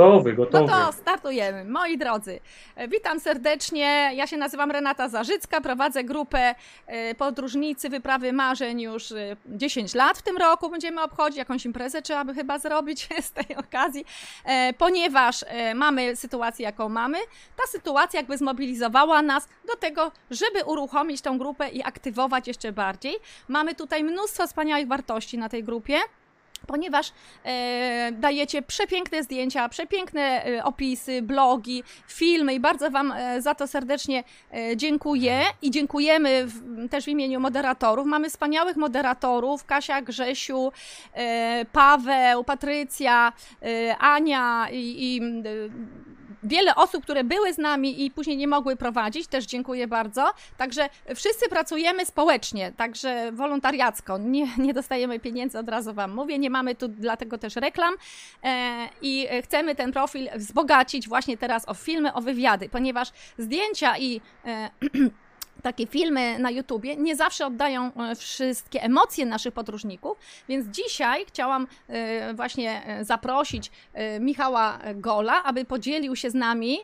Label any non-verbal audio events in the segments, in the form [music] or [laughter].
Gotowy, gotowy. No to startujemy. Moi drodzy, e, witam serdecznie. Ja się nazywam Renata Zarzycka, prowadzę grupę e, podróżnicy wyprawy marzeń już e, 10 lat w tym roku. Będziemy obchodzić jakąś imprezę, trzeba by chyba zrobić [laughs] z tej okazji, e, ponieważ e, mamy sytuację, jaką mamy. Ta sytuacja jakby zmobilizowała nas do tego, żeby uruchomić tą grupę i aktywować jeszcze bardziej. Mamy tutaj mnóstwo wspaniałych wartości na tej grupie ponieważ e, dajecie przepiękne zdjęcia, przepiękne e, opisy, blogi, filmy i bardzo Wam e, za to serdecznie e, dziękuję i dziękujemy w, też w imieniu moderatorów. Mamy wspaniałych moderatorów, Kasia, Grzesiu, e, Paweł, Patrycja, e, Ania i, i wiele osób, które były z nami i później nie mogły prowadzić, też dziękuję bardzo. Także wszyscy pracujemy społecznie, także wolontariacko. Nie, nie dostajemy pieniędzy, od razu Wam mówię. Nie mamy tu dlatego też reklam e, i chcemy ten profil wzbogacić właśnie teraz o filmy, o wywiady, ponieważ zdjęcia i e, [clears throat] takie filmy na YouTubie nie zawsze oddają e, wszystkie emocje naszych podróżników, więc dzisiaj chciałam e, właśnie e, zaprosić Michała Gola, aby podzielił się z nami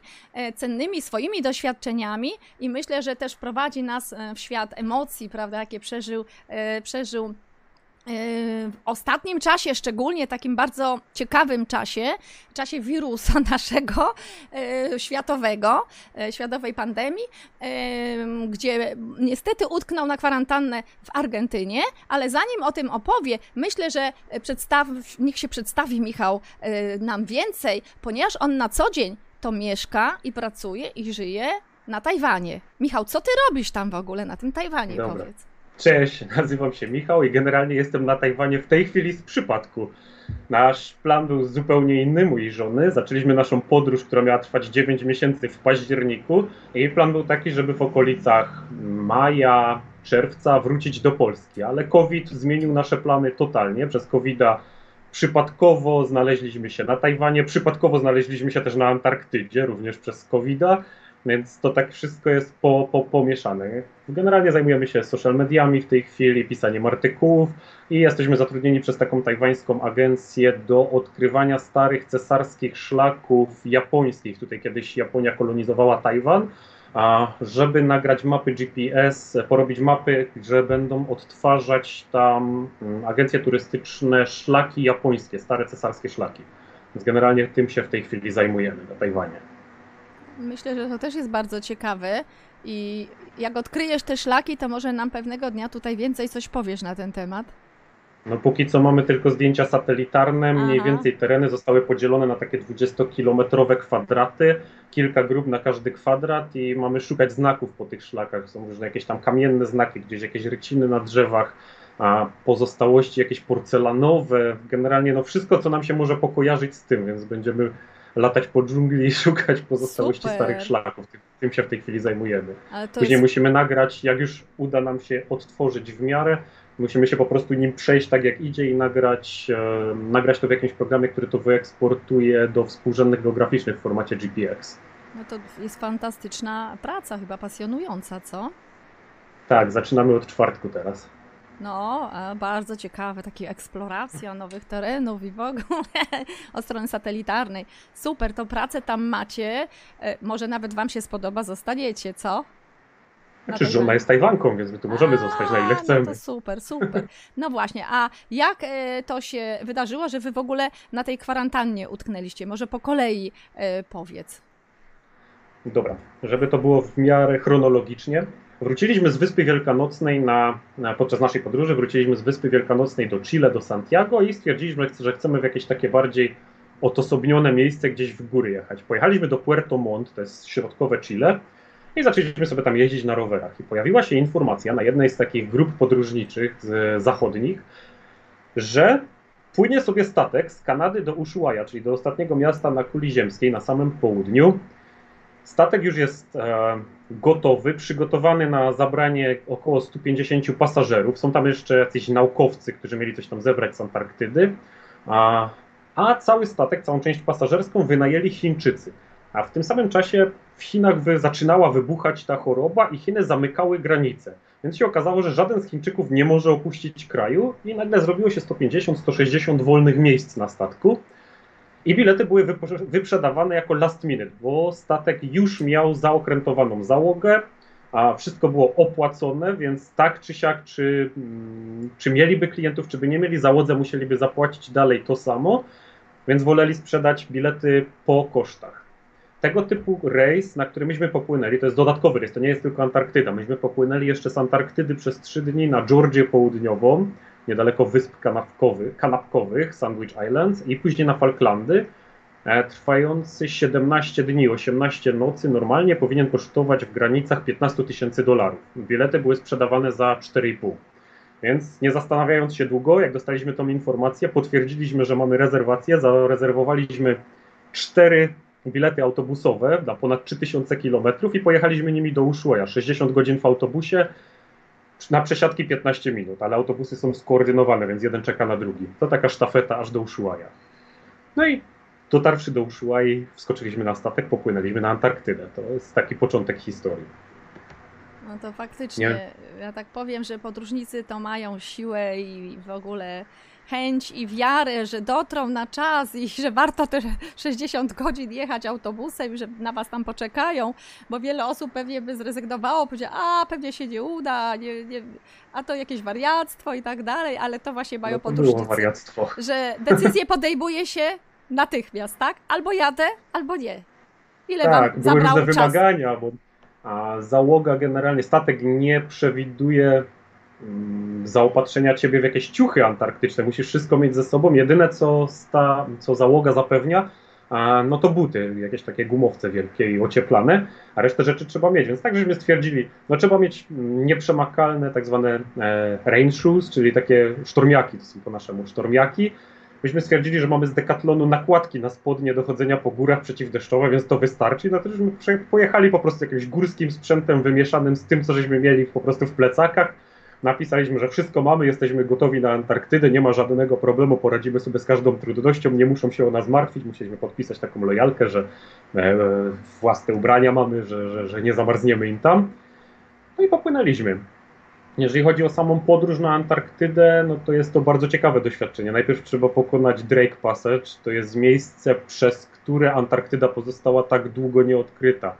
cennymi swoimi doświadczeniami i myślę, że też wprowadzi nas w świat emocji, prawda, jakie przeżył, przeżył w ostatnim czasie, szczególnie takim bardzo ciekawym czasie, czasie wirusa [laughs] naszego e, światowego, e, światowej pandemii, e, gdzie niestety utknął na kwarantannę w Argentynie, ale zanim o tym opowie, myślę, że przedstaw, niech się przedstawi Michał e, nam więcej, ponieważ on na co dzień to mieszka i pracuje i żyje na Tajwanie. Michał, co ty robisz tam w ogóle na tym Tajwanie, Dobra. powiedz? Cześć, nazywam się Michał i generalnie jestem na Tajwanie w tej chwili z przypadku. Nasz plan był zupełnie inny, mój żony. Zaczęliśmy naszą podróż, która miała trwać 9 miesięcy w październiku. Jej plan był taki, żeby w okolicach maja, czerwca wrócić do Polski, ale COVID zmienił nasze plany totalnie. Przez COVID-a przypadkowo znaleźliśmy się na Tajwanie, przypadkowo znaleźliśmy się też na Antarktydzie, również przez COVID-a. Więc to tak wszystko jest po, po, pomieszane. Generalnie zajmujemy się social mediami w tej chwili, pisaniem artykułów i jesteśmy zatrudnieni przez taką tajwańską agencję do odkrywania starych cesarskich szlaków japońskich. Tutaj kiedyś Japonia kolonizowała Tajwan, żeby nagrać mapy GPS, porobić mapy, że będą odtwarzać tam mm, agencje turystyczne szlaki japońskie, stare cesarskie szlaki. Więc generalnie tym się w tej chwili zajmujemy na Tajwanie. Myślę, że to też jest bardzo ciekawe i jak odkryjesz te szlaki, to może nam pewnego dnia tutaj więcej coś powiesz na ten temat. No póki co mamy tylko zdjęcia satelitarne, mniej Aha. więcej tereny zostały podzielone na takie 20-kilometrowe kwadraty, kilka grup na każdy kwadrat i mamy szukać znaków po tych szlakach. Są różne jakieś tam kamienne znaki, gdzieś jakieś ryciny na drzewach, a pozostałości jakieś porcelanowe, generalnie no wszystko, co nam się może pokojarzyć z tym, więc będziemy latać po dżungli i [laughs] szukać pozostałości Super. starych szlaków. Tym, się w tej chwili zajmujemy. Później jest... musimy nagrać, jak już uda nam się odtworzyć w miarę, musimy się po prostu nim przejść tak jak idzie i nagrać, e, nagrać to w jakimś programie, który to wyeksportuje do współrzędnych geograficznych w formacie GPX. No to jest fantastyczna praca, chyba pasjonująca, co? Tak, zaczynamy od czwartku teraz. No, a bardzo ciekawe, takie eksploracja nowych terenów i w ogóle [laughs] od strony satelitarnej. Super, to pracę tam macie. E, Może nawet Wam się spodoba, zostaniecie, co? Na Znaczy, Tajwanie. żona jest Tajwanką, więc my tu możemy A, zostać na ile No chcemy. to super, super. No właśnie, a jak e, to się wydarzyło, że Wy w ogóle na tej kwarantannie utknęliście? Może po kolei e, powiedz. Dobra, żeby to było w miarę chronologicznie. Wróciliśmy z Wyspy Wielkanocnej na, na, podczas naszej podróży, wróciliśmy z Wyspy Wielkanocnej do Chile, do Santiago i stwierdziliśmy, że chcemy w jakieś takie bardziej odosobnione miejsce gdzieś w góry jechać. Pojechaliśmy do Puerto Montt, to jest środkowe Chile i zaczęliśmy sobie tam jeździć na rowerach. I pojawiła się informacja na jednej z takich grup podróżniczych z, zachodnich, że płynie sobie statek z Kanady do Ushuaia, czyli do ostatniego miasta na kuli ziemskiej, na samym południu. Statek już jest e, gotowy, przygotowany na zabranie około 150 pasażerów. Są tam jeszcze jacyś naukowcy, którzy mieli coś tam zebrać z Antarktydy. A, a cały statek, całą część pasażerską wynajęli Chińczycy. A w tym samym czasie w Chinach wy, zaczynała wybuchać ta choroba i Chiny zamykały granice. Więc się okazało, że żaden z Chińczyków nie może opuścić kraju i nagle zrobiło się 150-160 wolnych miejsc na statku. I bilety były wyprzedawane jako last minute, bo statek już miał zaokrętowaną załogę, a wszystko było opłacone, więc tak czy siak, czy, mm, czy mieliby klientów, czy by nie mieli, załodze musieliby zapłacić dalej to samo, więc woleli sprzedać bilety po kosztach. Tego typu rejs, na który myśmy popłynęli, to jest dodatkowy rejs, to nie jest tylko Antarktyda. Myśmy popłynęli jeszcze z Antarktydy przez trzy dni na Georgię Południową, niedaleko wysp kanapkowych, kanapkowych Sandwich Islands i później na Falklandy, e, trwający 17 dni, 18 nocy, normalnie powinien kosztować w granicach 15 tysięcy dolarów. Bilety były sprzedawane za 4,5. Więc nie zastanawiając się długo, jak dostaliśmy tą informację, potwierdziliśmy, że mamy rezerwację, zarezerwowaliśmy cztery bilety autobusowe na ponad 3000 km i pojechaliśmy nimi do Ushuaia. 60 godzin w autobusie, na przesiadki 15 minut, ale autobusy są skoordynowane, więc jeden czeka na drugi. To taka sztafeta aż do Ushuaia. No i dotarwszy do Ushuai, wskoczyliśmy na statek, popłynęliśmy na Antarktydę. To jest taki początek historii. No to faktycznie, Nie? ja tak powiem, że podróżnicy to mają siłę i w ogóle chęć i wiarę, że dotrą na czas i że warto te 60 godzin jechać autobusem i że na was tam poczekają, bo wiele osób pewnie by zrezygnowało, powiedziało, a pewnie się nie uda, nie, nie, a to jakieś wariactwo i tak dalej, ale to właśnie mają no podróżnicy. Że decyzję podejmuje się natychmiast, tak? Albo jadę, albo nie. Ile tak, wam były różne wymagania, bo a załoga generalnie, statek nie przewiduje zaopatrzenia ciebie w jakieś ciuchy antarktyczne. Musisz wszystko mieć ze sobą. Jedyne, co, sta, co załoga zapewnia, no to buty, jakieś takie gumowce wielkie i ocieplane, a resztę rzeczy trzeba mieć. Więc tak żeśmy stwierdzili, no trzeba mieć nieprzemakalne tak zwane e, rain shoes, czyli takie sztormiaki, to są po naszemu sztormiaki, myśmy stwierdzili, że mamy z Decathlonu nakładki na spodnie do chodzenia po górach przeciwdeszczowe, więc to wystarczy. No to żeśmy pojechali po prostu jakimś górskim sprzętem wymieszanym z tym, co żeśmy mieli po prostu w plecakach. Napisaliśmy, że wszystko mamy, jesteśmy gotowi na Antarktydę, nie ma żadnego problemu, poradzimy sobie z każdą trudnością, nie muszą się o nas martwić. Musieliśmy podpisać taką lojalkę, że e, własne ubrania mamy, że, że, że nie zamarzniemy im tam. No i popłynęliśmy. Jeżeli chodzi o samą podróż na Antarktydę, no to jest to bardzo ciekawe doświadczenie. Najpierw trzeba pokonać Drake Passage, to jest miejsce, przez które Antarktyda pozostała tak długo nieodkryta.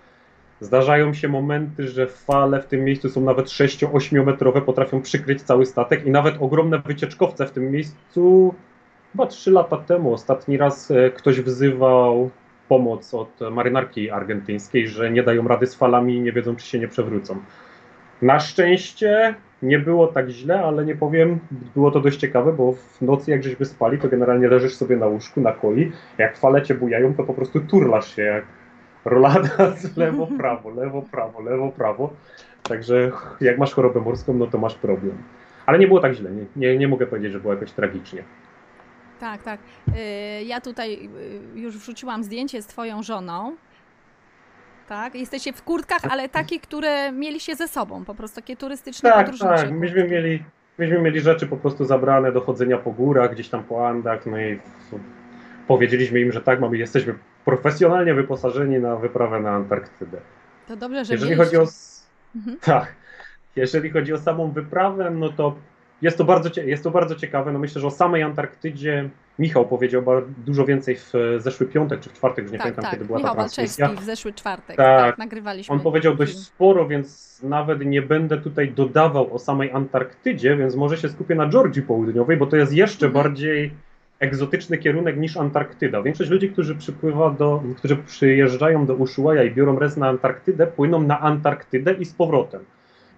Zdarzają się momenty, że fale w tym miejscu są nawet 6-8 metrowe, potrafią przykryć cały statek i nawet ogromne wycieczkowce w tym miejscu. Chyba 3 lata temu ostatni raz e, ktoś wzywał pomoc od marynarki argentyńskiej, że nie dają rady z falami i nie wiedzą, czy się nie przewrócą. Na szczęście nie było tak źle, ale nie powiem, było to dość ciekawe, bo w nocy jak żeśmy spali, to generalnie leżysz sobie na łóżku, na koi, jak fale cię bujają, to po prostu turlasz się jak rolada [laughs] lewo, prawo, lewo, prawo, lewo, prawo. Także jak masz chorobę morską, no to masz problem. Ale nie było tak źle, nie, nie, nie mogę powiedzieć, że było jakoś tragicznie. Tak, tak. Y, ja tutaj y, już wrzuciłam zdjęcie z twoją żoną tak? Jesteście w kurtkach, ale takie, które mieliście ze sobą, po prostu takie turystyczne Tak, tak. Myśmy mieli, myśmy mieli rzeczy po prostu zabrane do chodzenia po górach, gdzieś tam po Andach, no i powiedzieliśmy im, że tak, mamy, jesteśmy profesjonalnie wyposażeni na wyprawę na Antarktydę. To dobrze, że Jeżeli chodzi o... Mhm. Tak. Jeżeli chodzi o samą wyprawę, no to jest to bardzo, jest to bardzo ciekawe. No myślę, że o samej Antarktydzie Michał powiedział dużo więcej w zeszły piątek czy w czwartek, już nie tak, pamiętam tak. kiedy była Michał ta transmisja. w zeszły czwartek, tak, tak, nagrywaliśmy. On powiedział dość sporo, więc nawet nie będę tutaj dodawał o samej Antarktydzie, więc może się skupię na Georgii Południowej, bo to jest jeszcze mhm. bardziej egzotyczny kierunek niż Antarktyda. Większość ludzi, którzy przypływa do, którzy przyjeżdżają do Ushuaia i biorą rez na Antarktydę, płyną na Antarktydę i z powrotem.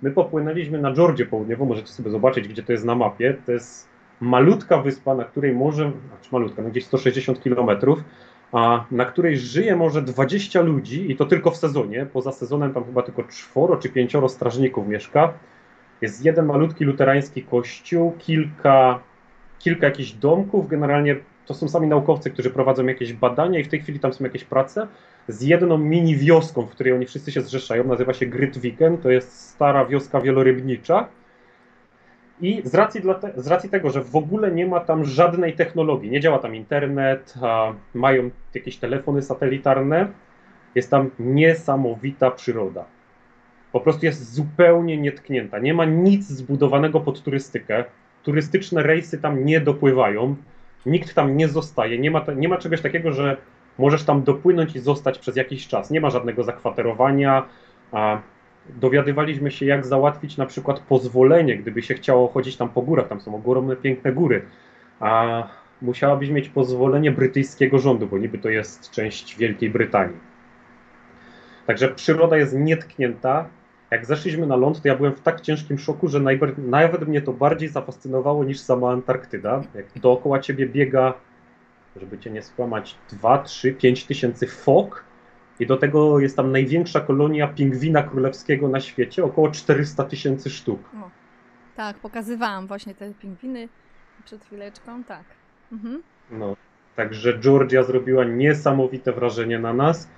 My popłynęliśmy na Georgię Południową, możecie sobie zobaczyć, gdzie to jest na mapie. To jest malutka wyspa, na której może, znaczy malutka, no gdzieś 160 kilometrów, a na której żyje może 20 ludzi i to tylko w sezonie. Poza sezonem tam chyba tylko czworo czy pięcioro strażników mieszka. Jest jeden malutki luterański kościół, kilka, kilka jakichś domków, generalnie to są sami naukowcy, którzy prowadzą jakieś badania i w tej chwili tam są jakieś prace z jedną mini wioską, w której oni wszyscy się zrzeszają, nazywa się Grytwiken, to jest stara wioska wielorybnicza. I z racji, te, z racji tego, że w ogóle nie ma tam żadnej technologii, nie działa tam internet, mają jakieś telefony satelitarne, jest tam niesamowita przyroda. Po prostu jest zupełnie nietknięta. Nie ma nic zbudowanego pod turystykę. Turystyczne rejsy tam nie dopływają. Nikt tam nie zostaje, nie ma, nie ma czegoś takiego, że możesz tam dopłynąć i zostać przez jakiś czas. Nie ma żadnego zakwaterowania. A dowiadywaliśmy się, jak załatwić na przykład pozwolenie, gdyby się chciało chodzić tam po górach. Tam są ogromne, piękne góry. A musiałabyś mieć pozwolenie brytyjskiego rządu, bo niby to jest część Wielkiej Brytanii. Także przyroda jest nietknięta. Jak zeszliśmy na ląd, to ja byłem w tak ciężkim szoku, że nawet mnie to bardziej zafascynowało niż sama Antarktyda. Jak dookoła ciebie biega, żeby cię nie skłamać, 2, 3, 5 tysięcy fok i do tego jest tam największa kolonia pingwina królewskiego na świecie, około 400 tysięcy sztuk. O, tak, pokazywałam właśnie te pingwiny przed chwileczką, tak. Mhm. No, także Georgia zrobiła niesamowite wrażenie na nas,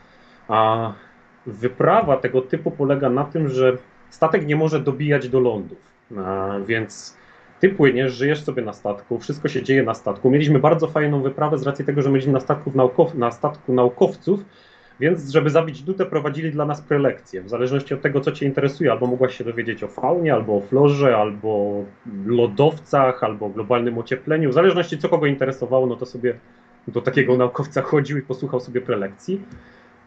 a wyprawa tego typu polega na tym, że statek nie może dobijać do lądów, więc ty płyniesz, żyjesz sobie na statku, wszystko się dzieje na statku. Mieliśmy bardzo fajną wyprawę z racji tego, że mieliśmy na, statku, naukow na statku naukowców, więc żeby zabić dutę prowadzili dla nas prelekcje. W zależności od tego, co Cię interesuje, albo mogłaś się dowiedzieć o faunie, albo o florze, albo lodowcach, albo o globalnym ociepleniu. W zależności co kogo interesowało, no to sobie do takiego naukowca chodził i posłuchał sobie prelekcji.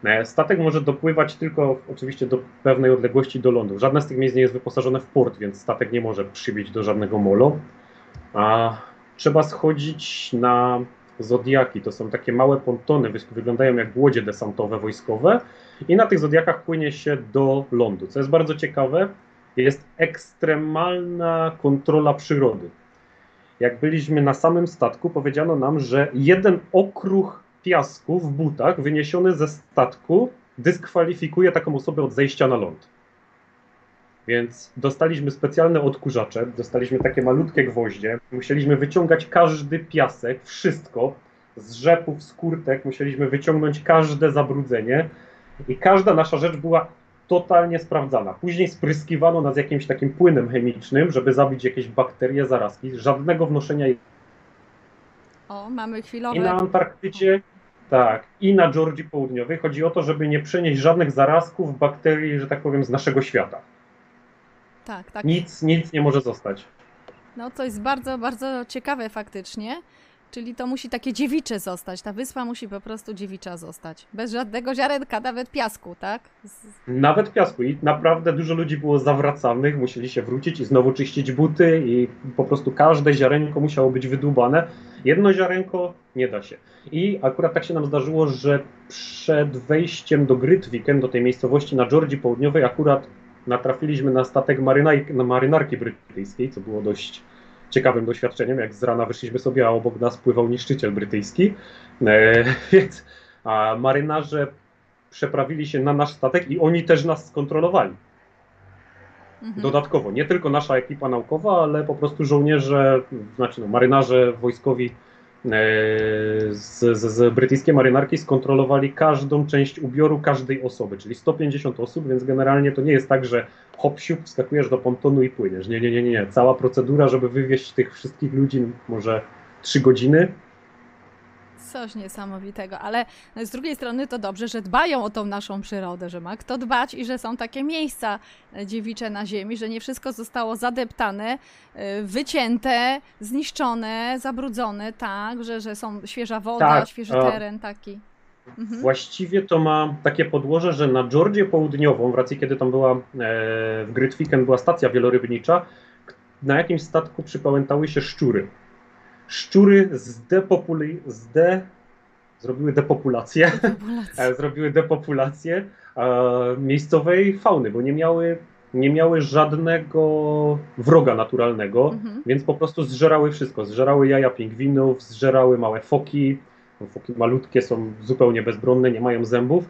E, statek może dopływać tylko oczywiście do pewnej odległości do lądu. Żadne z tych miejsc nie jest wyposażone w port, więc statek nie może przybić do żadnego molo. A trzeba schodzić na zodiaki. To są takie małe pontony, wyglądają jak łodzie desantowe wojskowe i na tych zodiakach płynie się do lądu. Co jest bardzo ciekawe, jest ekstremalna kontrola przyrody. Jak byliśmy na samym statku, powiedziano nam, że jeden okruch piasku w butach wyniesiony ze statku dyskwalifikuje taką osobę od zejścia na ląd. Więc dostaliśmy specjalne odkurzacze, dostaliśmy takie malutkie gwoździe, musieliśmy wyciągać każdy piasek, wszystko, z rzepów, z kurtek, musieliśmy wyciągnąć każde zabrudzenie i każda nasza rzecz była totalnie sprawdzana. Później spryskiwano nas jakimś takim płynem chemicznym, żeby zabić jakieś bakterie, zarazki. Żadnego wnoszenia. O, mamy chwilowe. I na Antarktydzie, tak, i na Georgii Południowej chodzi o to, żeby nie przenieść żadnych zarazków, bakterii, że tak powiem, z naszego świata. Tak, tak. Nic, nic nie może zostać. No to jest bardzo, bardzo ciekawe faktycznie. Czyli to musi takie dziewicze zostać. Ta wyspa musi po prostu dziewicza zostać. Bez żadnego ziarenka, nawet piasku, tak? Z... Nawet piasku. I naprawdę dużo ludzi było zawracanych, musieli się wrócić i znowu czyścić buty i po prostu każde ziarenko musiało być wydłubane. Jedno ziarenko nie da się. I akurat tak się nam zdarzyło, że przed wejściem do Grytwiken, do tej miejscowości na Georgii Południowej, akurat natrafiliśmy na statek marynarki, na marynarki brytyjskiej, co było dość ciekawym doświadczeniem, jak z rana wyszliśmy sobie, a obok nas pływał niszczyciel brytyjski. E, [laughs] więc a marynarze przeprawili się na nasz statek i oni też nas skontrolowali. Mhm. Dodatkowo, nie tylko nasza ekipa naukowa, ale po prostu żołnierze, znaczy no, marynarze wojskowi z, z, z brytyjskiej marynarki skontrolowali każdą część ubioru każdej osoby, czyli 150 osób, więc generalnie to nie jest tak, że hop siup, wskakujesz do pontonu i płyniesz. Nie, nie, nie, nie. Cała procedura, żeby wywieźć tych wszystkich ludzi może 3 godziny, Coś niesamowitego, ale z drugiej strony to dobrze, że dbają o tą naszą przyrodę, że ma kto dbać i że są takie miejsca dziewicze na ziemi, że nie wszystko zostało zadeptane, y, wycięte, zniszczone, zabrudzone, tak, że, że są świeża woda, tak, świeży teren taki. Mhm. Właściwie to ma takie podłoże, że na Georgię Południową, w racji kiedy tam była e, w Grytwiken była stacja wielorybnicza, na jakimś statku przypałętały się szczury szczury zdepopuli... zde... zrobiły depopulację, e, zrobiły depopulację e, miejscowej fauny, bo nie miały, nie miały żadnego wroga naturalnego, mhm. więc po prostu zżerały wszystko. Zżerały jaja pingwinów, zżerały małe foki, foki malutkie są zupełnie bezbronne, nie mają zębów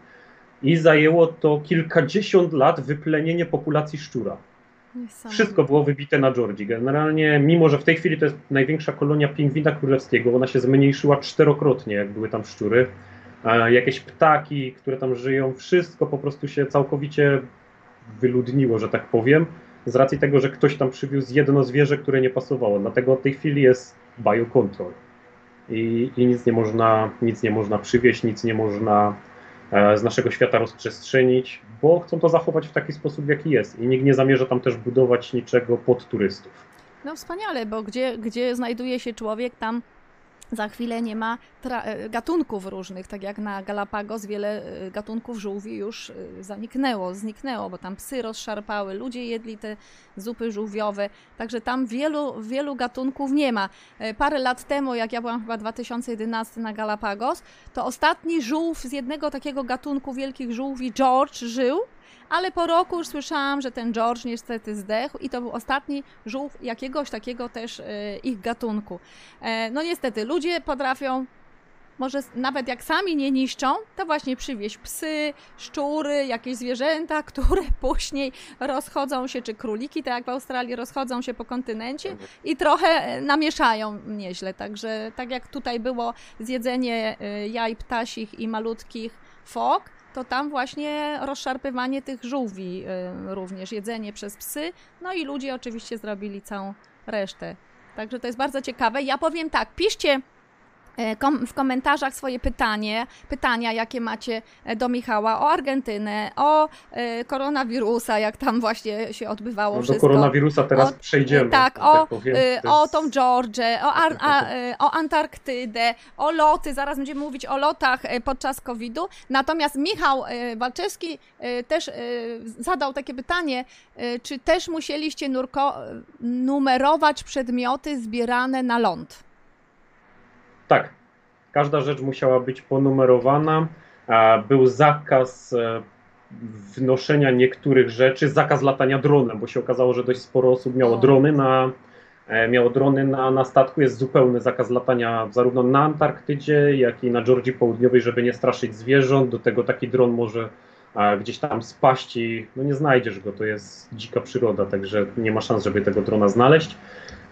i zajęło to kilkadziesiąt lat wyplenienie populacji szczura. Wszystko było wybite na Georgii. Generalnie, mimo że w tej chwili to jest największa kolonia pingwina królewskiego, ona się zmniejszyła czterokrotnie, jak były tam szczury. Jakieś ptaki, które tam żyją, wszystko po prostu się całkowicie wyludniło, że tak powiem, z racji tego, że ktoś tam przywiózł jedno zwierzę, które nie pasowało. Dlatego w tej chwili jest biocontrol. I, i nic, nie można, nic nie można przywieźć, nic nie można E, z naszego świata rozprzestrzenić, bo chcą to zachować w taki sposób, jaki jest. I nikt nie zamierza tam też budować niczego pod turystów. No wspaniale, bo gdzie, gdzie znajduje się człowiek, tam za chwilę nie ma e, gatunków różnych, tak jak na Galapagos wiele e, gatunków żółwi już e, zaniknęło, zniknęło, bo tam psy rozszarpały, ludzie jedli te zupy żółwiowe, także tam wielu, wielu gatunków nie ma. Parę lat temu, jak ja byłam chyba 2011 na Galapagos, to ostatni żółw z jednego takiego gatunku wielkich żółwi, George, żył, ale po roku już słyszałam, że ten George niestety zdechł i to był ostatni żółw jakiegoś takiego też e, ich gatunku. E, no niestety, ludzie potrafią może nawet jak sami nie niszczą, to właśnie przywieźć psy, szczury, jakieś zwierzęta, [laughs] które później rozchodzą się, czy króliki, tak jak w Australii, rozchodzą się po kontynencie i trochę e, namieszają nieźle. Także tak jak tutaj było zjedzenie jaj ptasich i malutkich fok, to tam właśnie rozszarpywanie tych żółwi y, również, jedzenie przez psy, no i ludzie oczywiście zrobili całą resztę. Także to jest bardzo ciekawe. Ja powiem tak, piszcie kom w komentarzach swoje pytanie, pytania, jakie macie e, do Michała o Argentynę, o e, koronawirusa, jak tam właśnie się odbywało no, wszystko. Do koronawirusa teraz o, przejdziemy. Tak, o, tak o tą Georgię, o, Ar a, o Antarktydę, o loty, zaraz będziemy mówić o lotach podczas COVID-u. Natomiast Michał Walczewski też zadał takie pytanie, czy też musieliście numerować przedmioty zbierane na ląd? Tak, każda rzecz musiała być ponumerowana. Był zakaz e, wnoszenia niektórych rzeczy, zakaz latania dronem, bo się okazało, że dość sporo osób miało drony na, e, miało drony na, na statku. Jest zupełny zakaz latania zarówno na Antarktydzie, jak i na Georgii Południowej, żeby nie straszyć zwierząt. Do tego taki dron może gdzieś tam spaść i no nie znajdziesz go, to jest dzika przyroda, także nie ma szans, żeby tego drona znaleźć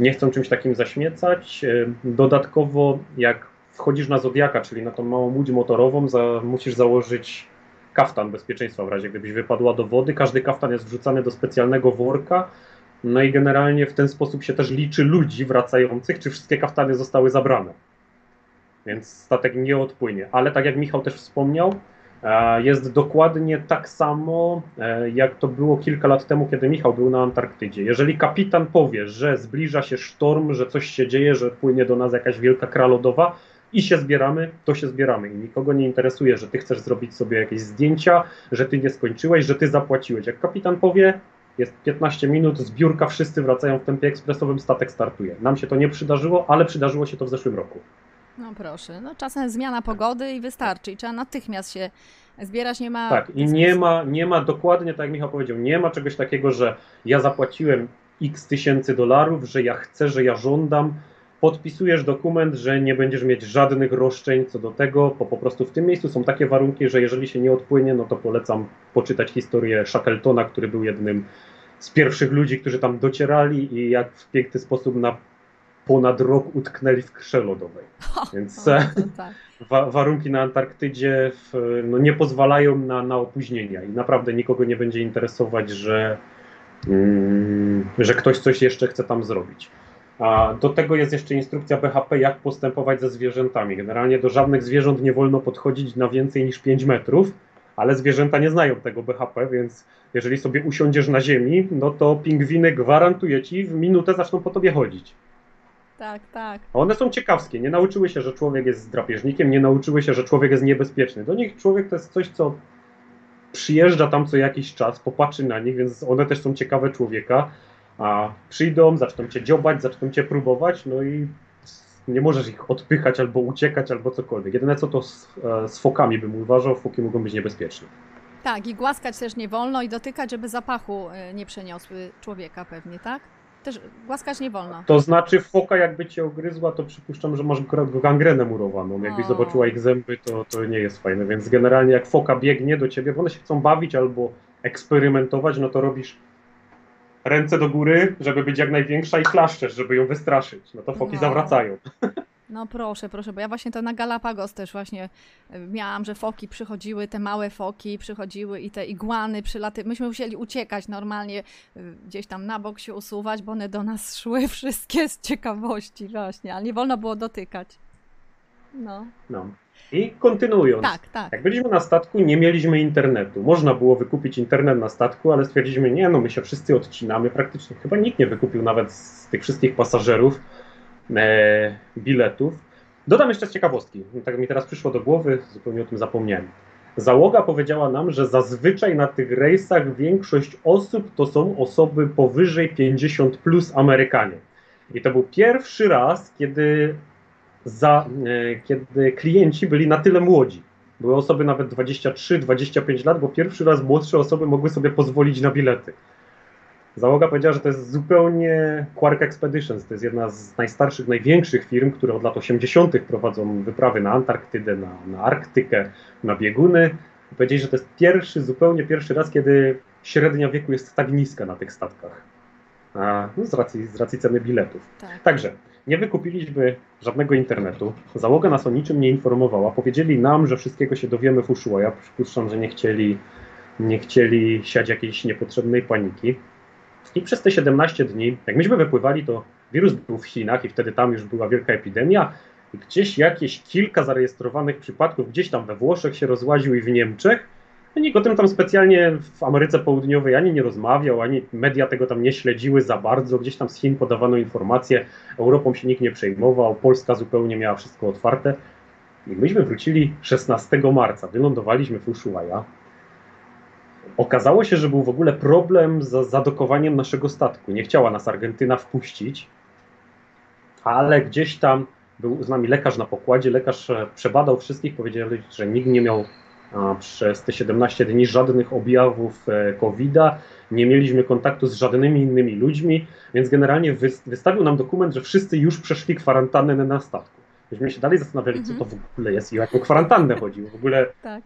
nie chcą czymś takim zaśmiecać. E, dodatkowo, jak wchodzisz na Zodiaka, czyli na tą małą łódź motorową, za, musisz założyć kaftan bezpieczeństwa w razie gdybyś wypadła do wody. Każdy kaftan jest wrzucany do specjalnego worka. No i generalnie w ten sposób się też liczy ludzi wracających, czy wszystkie kaftany zostały zabrane. Więc statek nie odpłynie. Ale tak jak Michał też wspomniał, jest dokładnie tak samo, e, jak to było kilka lat temu, kiedy Michał był na Antarktydzie. Jeżeli kapitan powie, że zbliża się sztorm, że coś się dzieje, że płynie do nas jakaś wielka kralodowa i się zbieramy, to się zbieramy. I nikogo nie interesuje, że ty chcesz zrobić sobie jakieś zdjęcia, że ty nie skończyłeś, że ty zapłaciłeś. Jak kapitan powie, jest 15 minut, zbiórka, wszyscy wracają w tempie ekspresowym, statek startuje. Nam się to nie przydarzyło, ale przydarzyło się to w zeszłym roku. No proszę, no czasem zmiana pogody i wystarczy i trzeba natychmiast się zbierać, nie ma... Tak, i nie ma, nie ma dokładnie, tak jak Michał powiedział, nie ma czegoś takiego, że ja zapłaciłem x tysięcy dolarów, że ja chcę, że ja żądam, podpisujesz dokument, że nie będziesz mieć żadnych roszczeń co do tego, bo po prostu w tym miejscu są takie warunki, że jeżeli się nie odpłynie, no to polecam poczytać historię Shackletona, który był jednym z pierwszych ludzi, którzy tam docierali i jak w piękny sposób na ponad rok utknęli w krze lodowej. [laughs] Więc o, [laughs] tak. wa warunki na Antarktydzie w, no, nie pozwalają na, na opóźnienia i naprawdę nikogo nie będzie interesować, że, mm, że ktoś coś jeszcze chce tam zrobić. A do tego jest jeszcze instrukcja BHP, jak postępować ze zwierzętami. Generalnie do żadnych zwierząt nie wolno podchodzić na więcej niż 5 metrów, ale zwierzęta nie znają tego BHP, więc jeżeli sobie usiądziesz na ziemi, no to pingwiny gwarantuje ci w minutę zaczną po tobie chodzić. Tak, tak. one są ciekawskie. Nie nauczyły się, że człowiek jest drapieżnikiem, nie nauczyły się, że człowiek jest niebezpieczny. Do nich człowiek to jest coś, co przyjeżdża tam co jakiś czas, popatrzy na nich, więc one też są ciekawe człowieka. A przyjdą, zaczną cię dziobać, zaczną cię próbować, no i nie możesz ich odpychać albo uciekać, albo cokolwiek. Jedyne co to z, e, z fokami bym uważał, foki mogą być niebezpieczne. Tak, i głaskać też nie wolno i dotykać, żeby zapachu e, nie przeniosły człowieka pewnie, tak? Też głaskać nie wolno. To znaczy foka jakby cię ogryzła, to przypuszczam, że masz gangrenę murowaną. Jakbyś o. zobaczyła ich zęby, to, to nie jest fajne. Więc generalnie jak foka biegnie do ciebie, bo one się chcą bawić albo eksperymentować, no to robisz ręce do góry, żeby być jak największa i klaszczesz, żeby ją wystraszyć. No to foki no. zawracają. No proszę, proszę, bo ja właśnie to na Galapagos też właśnie e, miałam, że foki przychodziły, te małe foki przychodziły i te igłany przylaty. Myśmy musieli uciekać normalnie, e, gdzieś tam na bok się usuwać, bo one do nas szły [laughs] wszystkie z ciekawości właśnie, ale nie wolno było dotykać. No. no. I kontynuując. Tak, tak. Jak byliśmy na statku, nie mieliśmy internetu. Można było wykupić internet na statku, ale stwierdziliśmy, nie, no my się wszyscy odcinamy. Praktycznie chyba nikt nie wykupił nawet z tych wszystkich pasażerów biletów. Dodam jeszcze z ciekawostki, tak mi teraz przyszło do głowy, zupełnie o tym zapomniałem. Załoga powiedziała nam, że zazwyczaj na tych rejsach większość osób to są osoby powyżej 50 plus Amerykanie. I to był pierwszy raz, kiedy, za, e, kiedy klienci byli na tyle młodzi. Były osoby nawet 23-25 lat, bo pierwszy raz młodsze osoby mogły sobie pozwolić na bilety. Załoga powiedziała, że to jest zupełnie Quark Expeditions. To jest jedna z najstarszych, największych firm, które od lat 80. prowadzą wyprawy na Antarktydę, na, na Arktykę, na bieguny. Powiedzieli, że to jest pierwszy, zupełnie pierwszy raz, kiedy średnia wieku jest tak niska na tych statkach. A, no z, racji, z racji ceny biletów. Tak. Także nie wykupiliśmy żadnego internetu. Załoga nas o niczym nie informowała. Powiedzieli nam, że wszystkiego się dowiemy w Ushuaia. Przypuszczam, że nie chcieli, nie chcieli siać jakiejś niepotrzebnej paniki. I przez te 17 dni, jak myśmy wypływali, to wirus był w Chinach i wtedy tam już była wielka epidemia. I gdzieś jakieś kilka zarejestrowanych przypadków, gdzieś tam we Włoszech się rozłaził i w Niemczech. No nikt o tym tam specjalnie w Ameryce Południowej ani nie rozmawiał, ani media tego tam nie śledziły za bardzo. Gdzieś tam z Chin podawano informacje, Europą się nikt nie przejmował, Polska zupełnie miała wszystko otwarte. I myśmy wrócili 16 marca, wylądowaliśmy w Ushuaia. Okazało się, że był w ogóle problem z zadokowaniem naszego statku. Nie chciała nas Argentyna wpuścić, ale gdzieś tam był z nami lekarz na pokładzie. Lekarz e, przebadał wszystkich, powiedzieli, że nikt nie miał przez te 17 dni żadnych objawów e, COVID-a, nie mieliśmy kontaktu z żadnymi innymi ludźmi, więc generalnie wystawił nam dokument, że wszyscy już przeszli kwarantannę na statku. Myśmy się dalej zastanawiali, mhm. co to w ogóle jest i o jaką kwarantannę chodzi. W ogóle tak.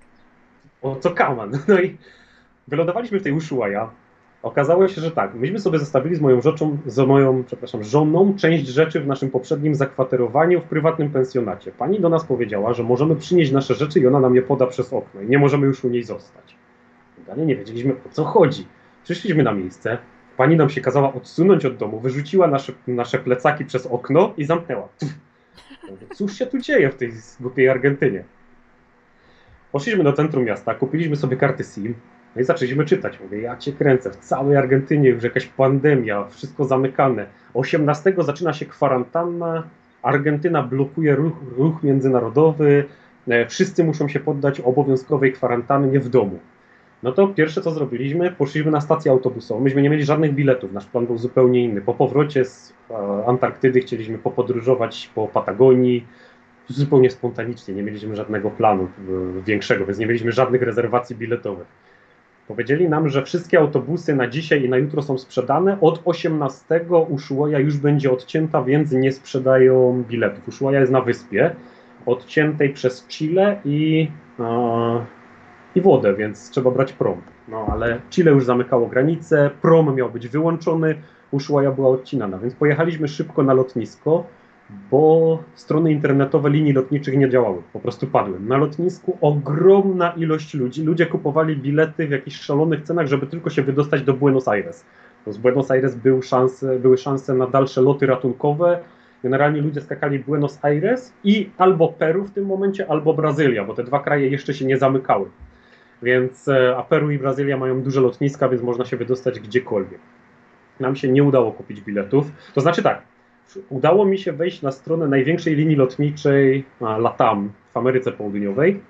o co kaman. [laughs] No i wylądowaliśmy w tej Ushuaia. Okazało się, że tak, myśmy sobie zostawili z moją rzeczą, z moją, przepraszam, żoną część rzeczy w naszym poprzednim zakwaterowaniu w prywatnym pensjonacie. Pani do nas powiedziała, że możemy przynieść nasze rzeczy i ona nam je poda przez okno i nie możemy już u niej zostać. Dalej nie wiedzieliśmy o co chodzi. Przyszliśmy na miejsce, pani nam się kazała odsunąć od domu, wyrzuciła nasze, nasze plecaki przez okno i zamknęła. Cóż się tu dzieje w tej głupiej Argentynie? Poszliśmy do centrum miasta, kupiliśmy sobie karty SIM, no i zaczęliśmy czytać. Mówię, ja cię kręcę, w całej Argentynie już jakaś pandemia, wszystko zamykane. 18 zaczyna się kwarantanna, Argentyna blokuje ruch, ruch międzynarodowy, e, wszyscy muszą się poddać obowiązkowej kwarantannie w domu. No to pierwsze co zrobiliśmy, poszliśmy na stację autobusową. Myśmy nie mieli żadnych biletów, nasz plan był zupełnie inny. Po powrocie z e, Antarktydy chcieliśmy popodróżować po Patagonii, zupełnie spontanicznie, nie mieliśmy żadnego planu e, większego, więc nie mieliśmy żadnych rezerwacji biletowych. Powiedzieli nam, że wszystkie autobusy na dzisiaj i na jutro są sprzedane. Od 18 Ushuaia już będzie odcięta, więc nie sprzedają biletów. Ushuaia jest na wyspie, odciętej przez Chile i, e, i wodę, więc trzeba brać prom. No ale Chile już zamykało granice, prom miał być wyłączony, Ushuaia była odcinana, więc pojechaliśmy szybko na lotnisko bo strony internetowe linii lotniczych nie działały, po prostu padły. Na lotnisku ogromna ilość ludzi, ludzie kupowali bilety w jakichś szalonych cenach, żeby tylko się wydostać do Buenos Aires. Bo z Buenos Aires były szanse, były szanse na dalsze loty ratunkowe. Generalnie ludzie skakali Buenos Aires i albo Peru w tym momencie, albo Brazylia, bo te dwa kraje jeszcze się nie zamykały. Więc, e, a Peru i Brazylia mają duże lotniska, więc można się wydostać gdziekolwiek. Nam się nie udało kupić biletów. To znaczy tak, udało mi się wejść na stronę największej linii lotniczej LATAM w Ameryce Południowej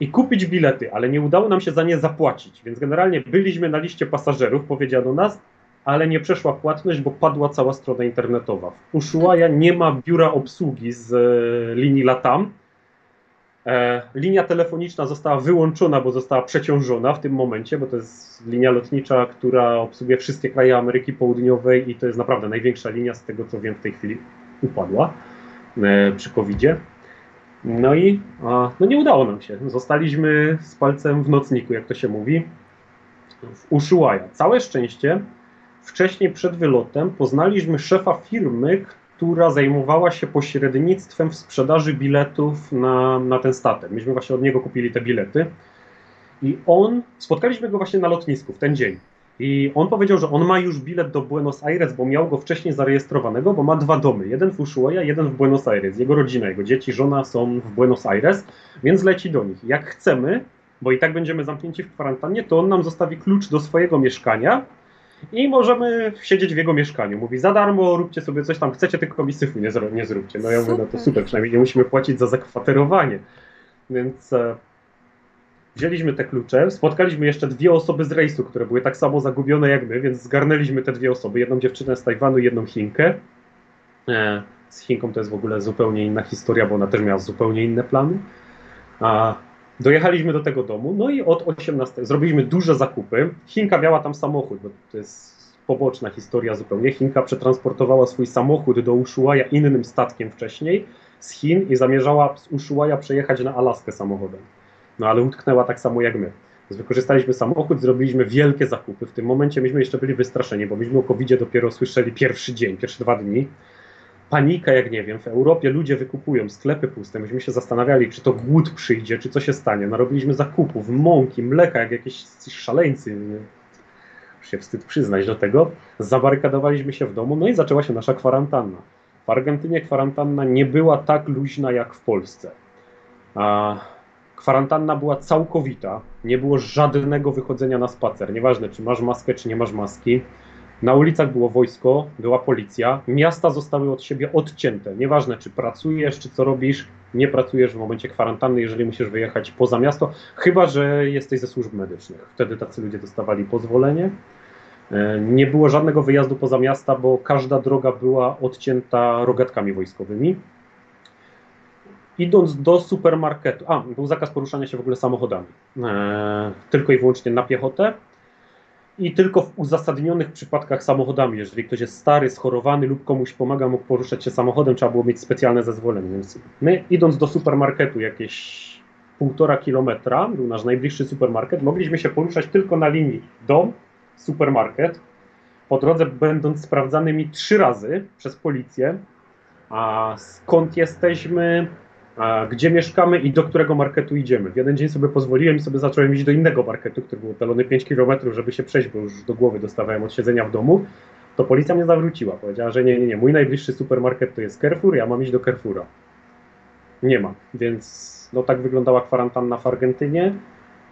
i kupić bilety, ale nie udało nam się za nie zapłacić. Więc generalnie byliśmy na liście pasażerów, powiedziano nas, ale nie przeszła płatność, bo padła cała strona internetowa. W Ushuaia nie ma biura obsługi z e, linii LATAM, linia telefoniczna została wyłączona, bo została przeciążona w tym momencie, bo to jest linia lotnicza, która obsługuje wszystkie kraje Ameryki Południowej i to jest naprawdę największa linia, z tego co wiem w tej chwili upadła e, przy COVID-zie. No i no nie udało nam się. Zostaliśmy z palcem w nocniku, jak to się mówi, w Ushuaia. Całe szczęście, wcześniej przed wylotem poznaliśmy szefa firmy, która zajmowała się pośrednictwem w sprzedaży biletów na, na ten statek. Myśmy właśnie od niego kupili te bilety. I on, spotkaliśmy go właśnie na lotnisku w ten dzień. I on powiedział, że on ma już bilet do Buenos Aires, bo miał go wcześniej zarejestrowanego, bo ma dwa domy. Jeden w Ushuaia, jeden w Buenos Aires. Jego rodzina, jego dzieci, żona są w Buenos Aires, więc leci do nich. Jak chcemy, bo i tak będziemy zamknięci w kwarantannie, to on nam zostawi klucz do swojego mieszkania i możemy siedzieć w jego mieszkaniu. Mówi, za darmo róbcie sobie coś tam chcecie, tylko mi syfu nie, zro- nie zróbcie. No ja mówię, no to super, przynajmniej nie musimy płacić za zakwaterowanie. Więc e, wzięliśmy te klucze, spotkaliśmy jeszcze dwie osoby z rejsu, które były tak samo zagubione jak my, więc zgarnęliśmy te dwie osoby, jedną dziewczynę z Tajwanu i jedną Chinkę. E, z Chinką to jest w ogóle zupełnie inna historia, bo ona też miała zupełnie inne plany. A dojechaliśmy do tego domu, no i od 18 zrobiliśmy duże zakupy. Chinka miała tam samochód, bo to jest poboczna historia zupełnie. Chinka przetransportowała swój samochód do Ushuaia innym statkiem wcześniej z Chin i zamierzała z Ushuaia przejechać na Alaskę samochodem. No ale utknęła tak samo jak my. Więc wykorzystaliśmy samochód, zrobiliśmy wielkie zakupy. W tym momencie myśmy jeszcze byli wystraszeni, bo myśmy o covid dopiero słyszeli pierwszy dzień, pierwsze dwa dni panika, jak nie wiem, w Europie ludzie wykupują sklepy puste. Myśmy się zastanawiali, czy to głód przyjdzie, czy co się stanie. Narobiliśmy zakupów, mąki, mleka, jak jakieś szaleńcy. Już się wstyd przyznać do tego. Zabarykadowaliśmy się w domu, no i zaczęła się nasza kwarantanna. W Argentynie kwarantanna nie była tak luźna jak w Polsce. A kwarantanna była całkowita. Nie było żadnego wychodzenia na spacer. Nieważne, czy masz maskę, czy nie masz maski. Na ulicach było wojsko, była policja, miasta zostały od siebie odcięte. Nieważne, czy pracujesz, czy co robisz, nie pracujesz w momencie kwarantanny, jeżeli musisz wyjechać poza miasto, chyba że jesteś ze służb medycznych. Wtedy tacy ludzie dostawali pozwolenie. E, nie było żadnego wyjazdu poza miasta, bo każda droga była odcięta rogatkami wojskowymi. Idąc do supermarketu, a był zakaz poruszania się w ogóle samochodami, e, tylko i wyłącznie na piechotę i tylko w uzasadnionych przypadkach samochodami. Jeżeli ktoś jest stary, schorowany lub komuś pomaga, mógł poruszać się samochodem, trzeba było mieć specjalne zezwolenie. Więc my, idąc do supermarketu jakieś półtora kilometra, był nasz najbliższy supermarket, mogliśmy się poruszać tylko na linii dom, supermarket, po drodze będąc sprawdzanymi trzy razy przez policję, a skąd jesteśmy, gdzie mieszkamy i do którego marketu idziemy. W jeden dzień sobie pozwoliłem i sobie zacząłem iść do innego marketu, który był oddalony 5 km, żeby się przejść, bo już do głowy dostawałem od siedzenia w domu. To policja mnie zawróciła. Powiedziała, że nie, nie, nie, mój najbliższy supermarket to jest Carrefour, ja mam iść do Carrefoura. Nie ma, więc no tak wyglądała kwarantanna w Argentynie.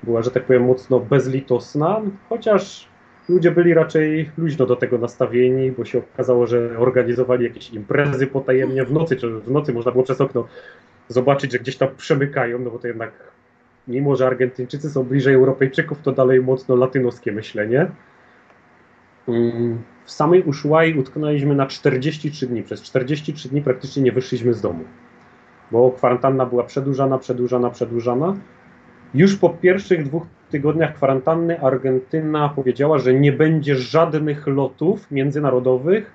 Była, że tak powiem, mocno bezlitosna, chociaż ludzie byli raczej luźno do tego nastawieni, bo się okazało, że organizowali jakieś imprezy potajemnie w nocy, czy w nocy można było przez okno zobaczyć, że gdzieś tam przemykają, no bo to jednak, mimo że Argentyńczycy są bliżej Europejczyków, to dalej mocno latynoskie myślenie. Mm, w samej Ushuai utknęliśmy na 43 dni. Przez 43 dni praktycznie nie wyszliśmy z domu, bo kwarantanna była przedłużana, przedłużana, przedłużana. Już po pierwszych dwóch tygodniach kwarantanny Argentyna powiedziała, że nie będzie żadnych lotów międzynarodowych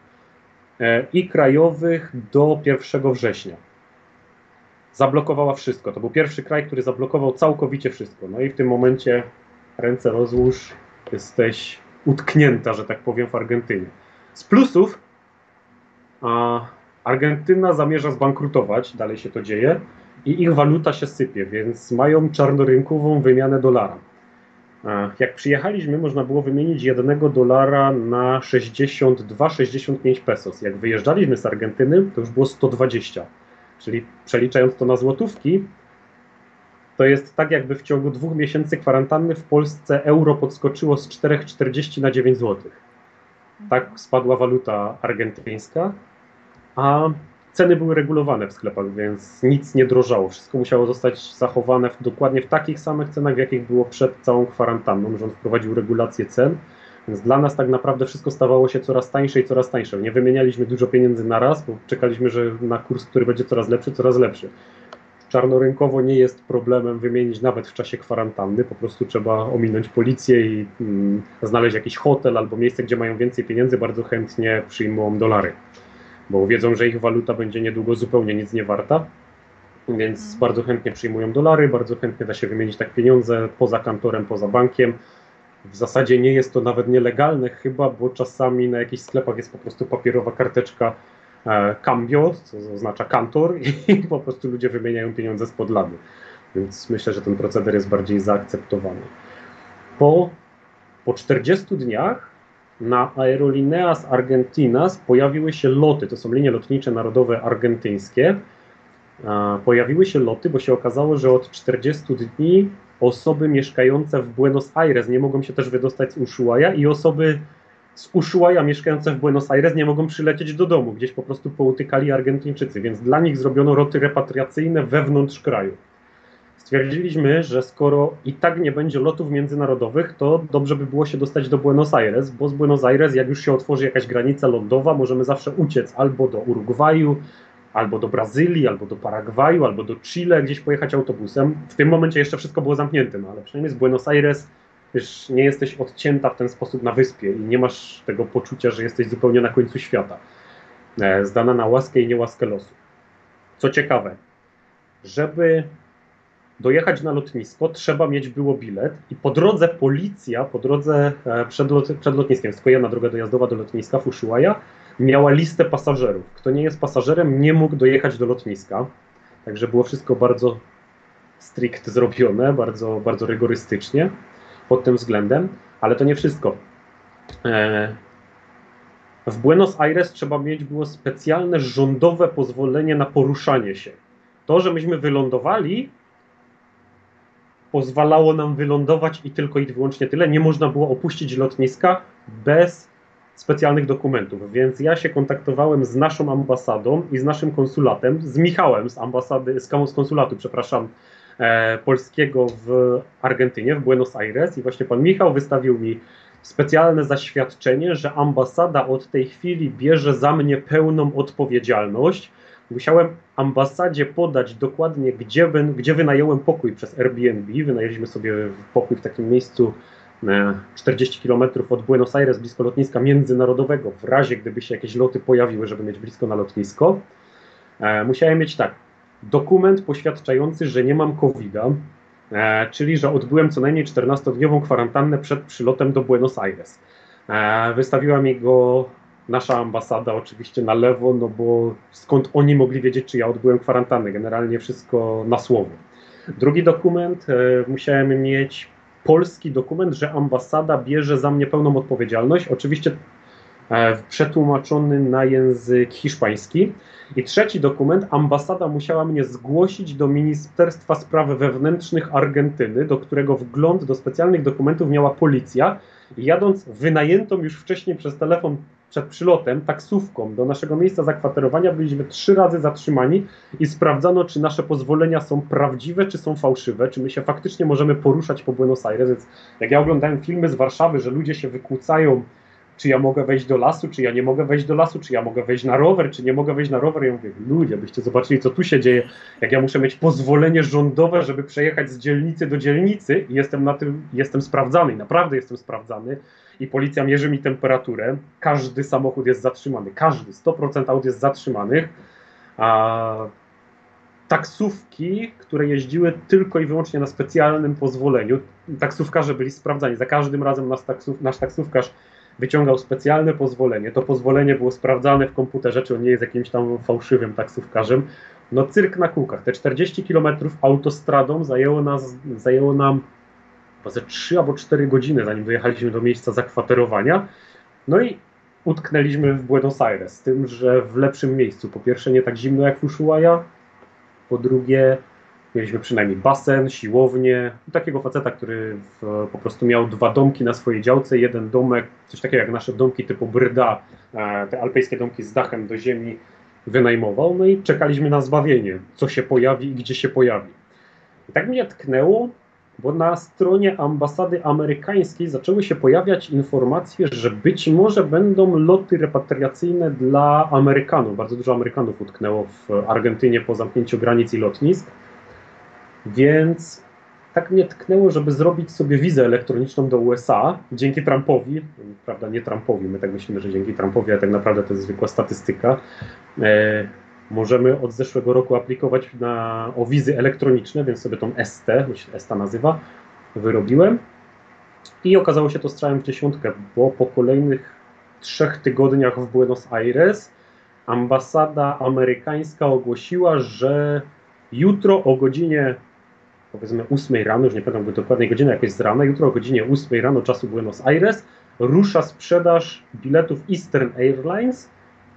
e, i krajowych do 1 września zablokowała wszystko. To był pierwszy kraj, który zablokował całkowicie wszystko. No i w tym momencie ręce rozłóż, jesteś utknięta, że tak powiem, w Argentynie. Z plusów a Argentyna zamierza zbankrutować, dalej się to dzieje, i ich waluta się sypie, więc mają czarnorynkową wymianę dolara. Jak przyjechaliśmy, można było wymienić jednego dolara na 62-65 pesos. Jak wyjeżdżaliśmy z Argentyny, to już było 120. Czyli przeliczając to na złotówki, to jest tak, jakby w ciągu dwóch miesięcy kwarantanny w Polsce euro podskoczyło z 4,40 na 9 zł. Tak spadła waluta argentyńska, a ceny były regulowane w sklepach, więc nic nie drożało. Wszystko musiało zostać zachowane w, dokładnie w takich samych cenach, w jakich było przed całą kwarantanną. Rząd wprowadził regulację cen więc dla nas tak naprawdę wszystko stawało się coraz tańsze i coraz tańsze. Nie wymienialiśmy dużo pieniędzy na raz, bo czekaliśmy, że na kurs, który będzie coraz lepszy, coraz lepszy. Czarnorynkowo nie jest problemem wymienić nawet w czasie kwarantanny, po prostu trzeba ominąć policję i mm, znaleźć jakiś hotel albo miejsce, gdzie mają więcej pieniędzy, bardzo chętnie przyjmą dolary, bo wiedzą, że ich waluta będzie niedługo zupełnie nic nie warta, więc mhm. bardzo chętnie przyjmują dolary, bardzo chętnie da się wymienić tak pieniądze poza kantorem, poza bankiem w zasadzie nie jest to nawet nielegalne chyba, bo czasami na jakichś sklepach jest po prostu papierowa karteczka e, cambio, co oznacza kantor [laughs] i po prostu ludzie wymieniają pieniądze z podlady. Więc myślę, że ten proceder jest bardziej zaakceptowany. Po, po 40 dniach na Aerolineas Argentinas pojawiły się loty, to są linie lotnicze narodowe argentyńskie, pojawiły się loty, bo się okazało, że od 40 dni osoby mieszkające w Buenos Aires nie mogą się też wydostać z Ushuaia i osoby z Ushuaia mieszkające w Buenos Aires nie mogą przylecieć do domu, gdzieś po prostu poutykali Argentyńczycy, więc dla nich zrobiono roty repatriacyjne wewnątrz kraju. Stwierdziliśmy, że skoro i tak nie będzie lotów międzynarodowych, to dobrze by było się dostać do Buenos Aires, bo z Buenos Aires, jak już się otworzy jakaś granica lądowa, możemy zawsze uciec albo do Urugwaju, albo do Brazylii, albo do Paragwaju, albo do Chile, gdzieś pojechać autobusem. W tym momencie jeszcze wszystko było zamknięte, no ale przynajmniej z Buenos Aires wiesz, nie jesteś odcięta w ten sposób na wyspie i nie masz tego poczucia, że jesteś zupełnie na końcu świata. E, zdana na łaskę i niełaskę losu. Co ciekawe, żeby dojechać na lotnisko, trzeba mieć było bilet i po drodze policja, po drodze e, przed, lot, przed lotniskiem, jedna droga dojazdowa do lotniska Fushuaia, miała listę pasażerów. Kto nie jest pasażerem, nie mógł dojechać do lotniska. Także było wszystko bardzo strict zrobione, bardzo, bardzo rygorystycznie pod tym względem, ale to nie wszystko. E, w Buenos Aires trzeba mieć było specjalne rządowe pozwolenie na poruszanie się. To, że myśmy wylądowali, pozwalało nam wylądować i tylko i wyłącznie tyle. Nie można było opuścić lotniska bez specjalnych dokumentów, więc ja się kontaktowałem z naszą ambasadą i z naszym konsulatem, z Michałem z ambasady, z konsulatu, przepraszam, e, polskiego w Argentynie, w Buenos Aires i właśnie pan Michał wystawił mi specjalne zaświadczenie, że ambasada od tej chwili bierze za mnie pełną odpowiedzialność. Musiałem ambasadzie podać dokładnie, gdzie, gdzie wynająłem pokój przez Airbnb. Wynajęliśmy sobie pokój w takim miejscu 40 km od Buenos Aires, blisko lotniska międzynarodowego, w razie gdyby się jakieś loty pojawiły, żeby mieć blisko na lotnisko. E, musiałem mieć tak, dokument poświadczający, że nie mam COVID-a, e, czyli że odbyłem co najmniej 14-dniową kwarantannę przed przylotem do Buenos Aires. E, wystawiła mi go nasza ambasada oczywiście na lewo, no bo skąd oni mogli wiedzieć, czy ja odbyłem kwarantannę? Generalnie wszystko na słowo. Drugi dokument musiałem mieć polski dokument, że ambasada bierze za mnie pełną odpowiedzialność. Oczywiście e, przetłumaczony na język hiszpański. I trzeci dokument, ambasada musiała mnie zgłosić do Ministerstwa Spraw Wewnętrznych Argentyny, do którego wgląd do specjalnych dokumentów miała policja. Jadąc wynajętą już wcześniej przez telefon przed przylotem taksówką do naszego miejsca zakwaterowania byliśmy trzy razy zatrzymani i sprawdzano, czy nasze pozwolenia są prawdziwe, czy są fałszywe, czy my się faktycznie możemy poruszać po Buenos Aires. Więc jak ja oglądałem filmy z Warszawy, że ludzie się wykłócają, czy ja mogę wejść do lasu, czy ja nie mogę wejść do lasu, czy ja mogę wejść na rower, czy nie mogę wejść na rower, ja mówię, ludzie, byście zobaczyli, co tu się dzieje, jak ja muszę mieć pozwolenie rządowe, żeby przejechać z dzielnicy do dzielnicy i jestem na tym, jestem sprawdzany, naprawdę jestem sprawdzany i policja mierzy mi temperaturę, każdy samochód jest zatrzymany, każdy, 100% aut jest zatrzymanych, a taksówki, które jeździły tylko i wyłącznie na specjalnym pozwoleniu, taksówkarze byli sprawdzani, za każdym razem nasz, taksów, nasz taksówkarz wyciągał specjalne pozwolenie, to pozwolenie było sprawdzane w komputerze, czy on nie jest jakimś tam fałszywym taksówkarzem, no cyrk na kółkach, te 40 km autostradą zajęło, nas, zajęło nam chyba ze 3 albo 4 godziny, zanim dojechaliśmy do miejsca zakwaterowania. No i utknęliśmy w Buenos Aires, z tym, że w lepszym miejscu. Po pierwsze, nie tak zimno jak w Ushuaia, po drugie, mieliśmy przynajmniej basen, siłownię. Takiego faceta, który w, po prostu miał dwa domki na swojej działce, jeden domek, coś takiego jak nasze domki typu Brda, e, te alpejskie domki z dachem do ziemi wynajmował. No i czekaliśmy na zbawienie, co się pojawi i gdzie się pojawi. I tak mnie tknęło, bo na stronie ambasady amerykańskiej zaczęły się pojawiać informacje, że być może będą loty repatriacyjne dla Amerykanów. Bardzo dużo Amerykanów utknęło w Argentynie po zamknięciu granic i lotnisk. Więc tak mnie tknęło, żeby zrobić sobie wizę elektroniczną do USA dzięki Trumpowi. Prawda, nie Trumpowi, my tak myślimy, że dzięki Trumpowi, ale tak naprawdę to jest zwykła statystyka. Możemy od zeszłego roku aplikować na, o wizy elektroniczne, więc sobie tą ST, myślę, ESTA nazywa, wyrobiłem. I okazało się to strzałem w dziesiątkę, bo po kolejnych trzech tygodniach w Buenos Aires ambasada amerykańska ogłosiła, że jutro o godzinie powiedzmy 8 rano, już nie pamiętam dokładnej godziny, jakoś z rana, jutro o godzinie 8 rano czasu Buenos Aires rusza sprzedaż biletów Eastern Airlines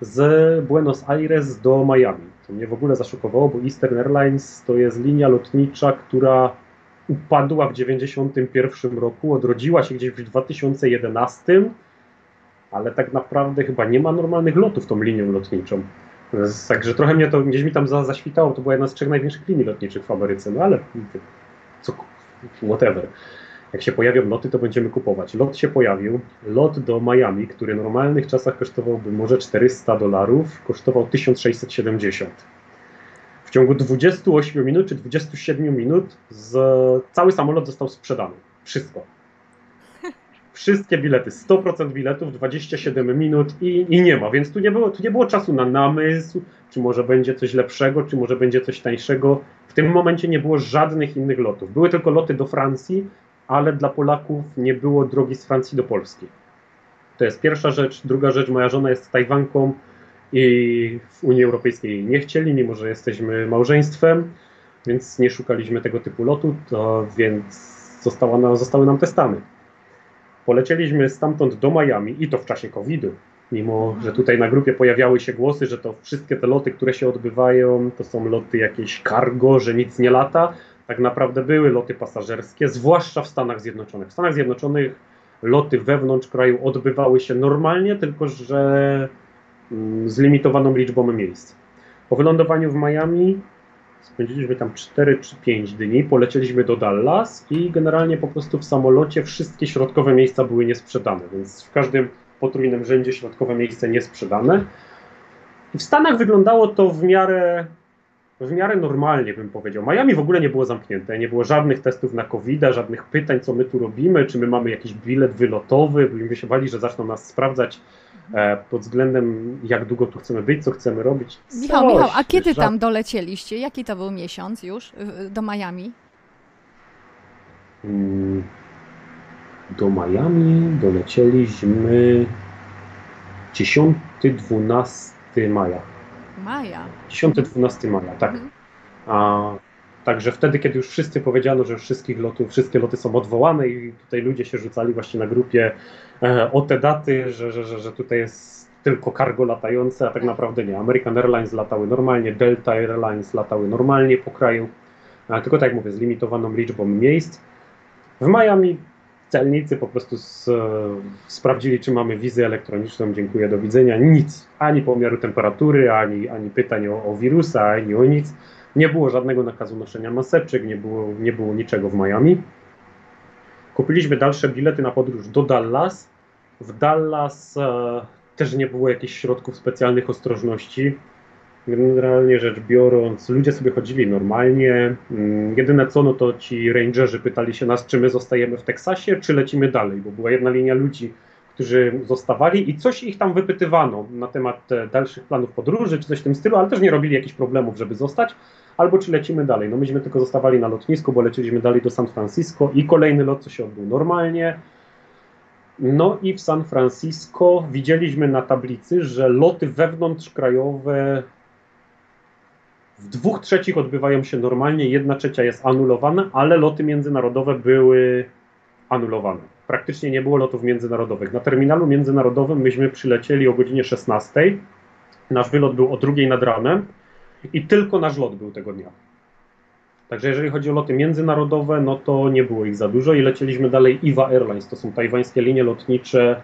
z Buenos Aires do Miami. To mnie w ogóle zaszokowało, bo Eastern Airlines to jest linia lotnicza, która upadła w 1991 roku, odrodziła się gdzieś w 2011 ale tak naprawdę chyba nie ma normalnych lotów tą linią lotniczą. Także trochę mnie to gdzieś mi tam za, zaświtało, to była jedna z trzech największych linii lotniczych w Ameryce, no ale co, whatever. Jak się pojawią loty, to będziemy kupować. Lot się pojawił. Lot do Miami, który w normalnych czasach kosztowałby może 400 dolarów, kosztował 1670. W ciągu 28 minut czy 27 minut z, cały samolot został sprzedany. Wszystko. Wszystkie bilety, 100% biletów, 27 minut i, i nie ma, więc tu nie, było, tu nie było czasu na namysł, czy może będzie coś lepszego, czy może będzie coś tańszego. W tym momencie nie było żadnych innych lotów. Były tylko loty do Francji, ale dla Polaków nie było drogi z Francji do Polski. To jest pierwsza rzecz. Druga rzecz, moja żona jest Tajwanką i w Unii Europejskiej nie chcieli, mimo że jesteśmy małżeństwem, więc nie szukaliśmy tego typu lotu, to więc została, zostały nam te Stany. Polecieliśmy stamtąd do Miami i to w czasie COVID-u. Mimo, że tutaj na grupie pojawiały się głosy, że to wszystkie te loty, które się odbywają, to są loty jakieś cargo, że nic nie lata, tak naprawdę były loty pasażerskie, zwłaszcza w Stanach Zjednoczonych. W Stanach Zjednoczonych loty wewnątrz kraju odbywały się normalnie, tylko że mm, z limitowaną liczbą miejsc. Po wylądowaniu w Miami spędziliśmy tam 4 czy 5 dni, polecieliśmy do Dallas i generalnie po prostu w samolocie wszystkie środkowe miejsca były niesprzedane, więc w każdym potrójnym rzędzie środkowe miejsce niesprzedane. W Stanach wyglądało to w miarę w miarę normalnie bym powiedział. Miami w ogóle nie było zamknięte, nie było żadnych testów na covid żadnych pytań, co my tu robimy, czy my mamy jakiś bilet wylotowy, byśmy się bali, że zaczną nas sprawdzać e, pod względem, jak długo tu chcemy być, co chcemy robić. Michał, Michał, a kiedy tam dolecieliście? Jaki to był miesiąc już do Miami? Mm, do Miami dolecieliśmy 10-12 maja. Maja. 10-12 maja, tak. Mhm. A, także wtedy, kiedy już wszyscy powiedziano, że wszystkich lotów, wszystkie loty są odwołane i tutaj ludzie się rzucali właśnie na grupie e, o te daty, że, że, że, że tutaj jest tylko cargo latające, a tak, naprawdę nie. American Airlines latały normalnie, Delta Airlines latały normalnie po kraju, tylko tak jak mówię, z limitowaną liczbą miejsc. W Miami celnicy po prostu z, sprawdzili, czy mamy wizę elektroniczną, dziękuję, do widzenia. Nic, ani pomiaru temperatury, ani, ani pytań o, o wirusa, ani o nic. Nie było żadnego nakazu noszenia maseczek, nie było, nie było niczego w Miami. Kupiliśmy dalsze bilety na podróż do Dallas. W Dallas e, też nie było jakichś środków specjalnych ostrożności. Generalnie rzecz biorąc, ludzie sobie chodzili normalnie. Mm, jedyne co, no to ci rangerzy pytali się nas, czy my zostajemy w Teksasie, czy lecimy dalej, bo była jedna linia ludzi, którzy zostawali i coś ich tam wypytywano na temat e, dalszych planów podróży, czy coś w tym stylu, ale też nie robili jakichś problemów, żeby zostać, albo czy lecimy dalej. No myśmy tylko zostawali na lotnisku, bo leciliśmy dalej do San Francisco i kolejny lot, co się odbył normalnie. No i w San Francisco widzieliśmy na tablicy, że loty wewnątrzkrajowe w dwóch trzecich odbywają się normalnie, jedna trzecia jest anulowana, ale loty międzynarodowe były anulowane. Praktycznie nie było lotów międzynarodowych. Na terminalu międzynarodowym myśmy przylecieli o godzinie 16. Nasz wylot był o drugiej nad ranem i tylko nasz lot był tego dnia. Także jeżeli chodzi o loty międzynarodowe, no to nie było ich za dużo i lecieliśmy dalej IWA Airlines, to są tajwańskie linie lotnicze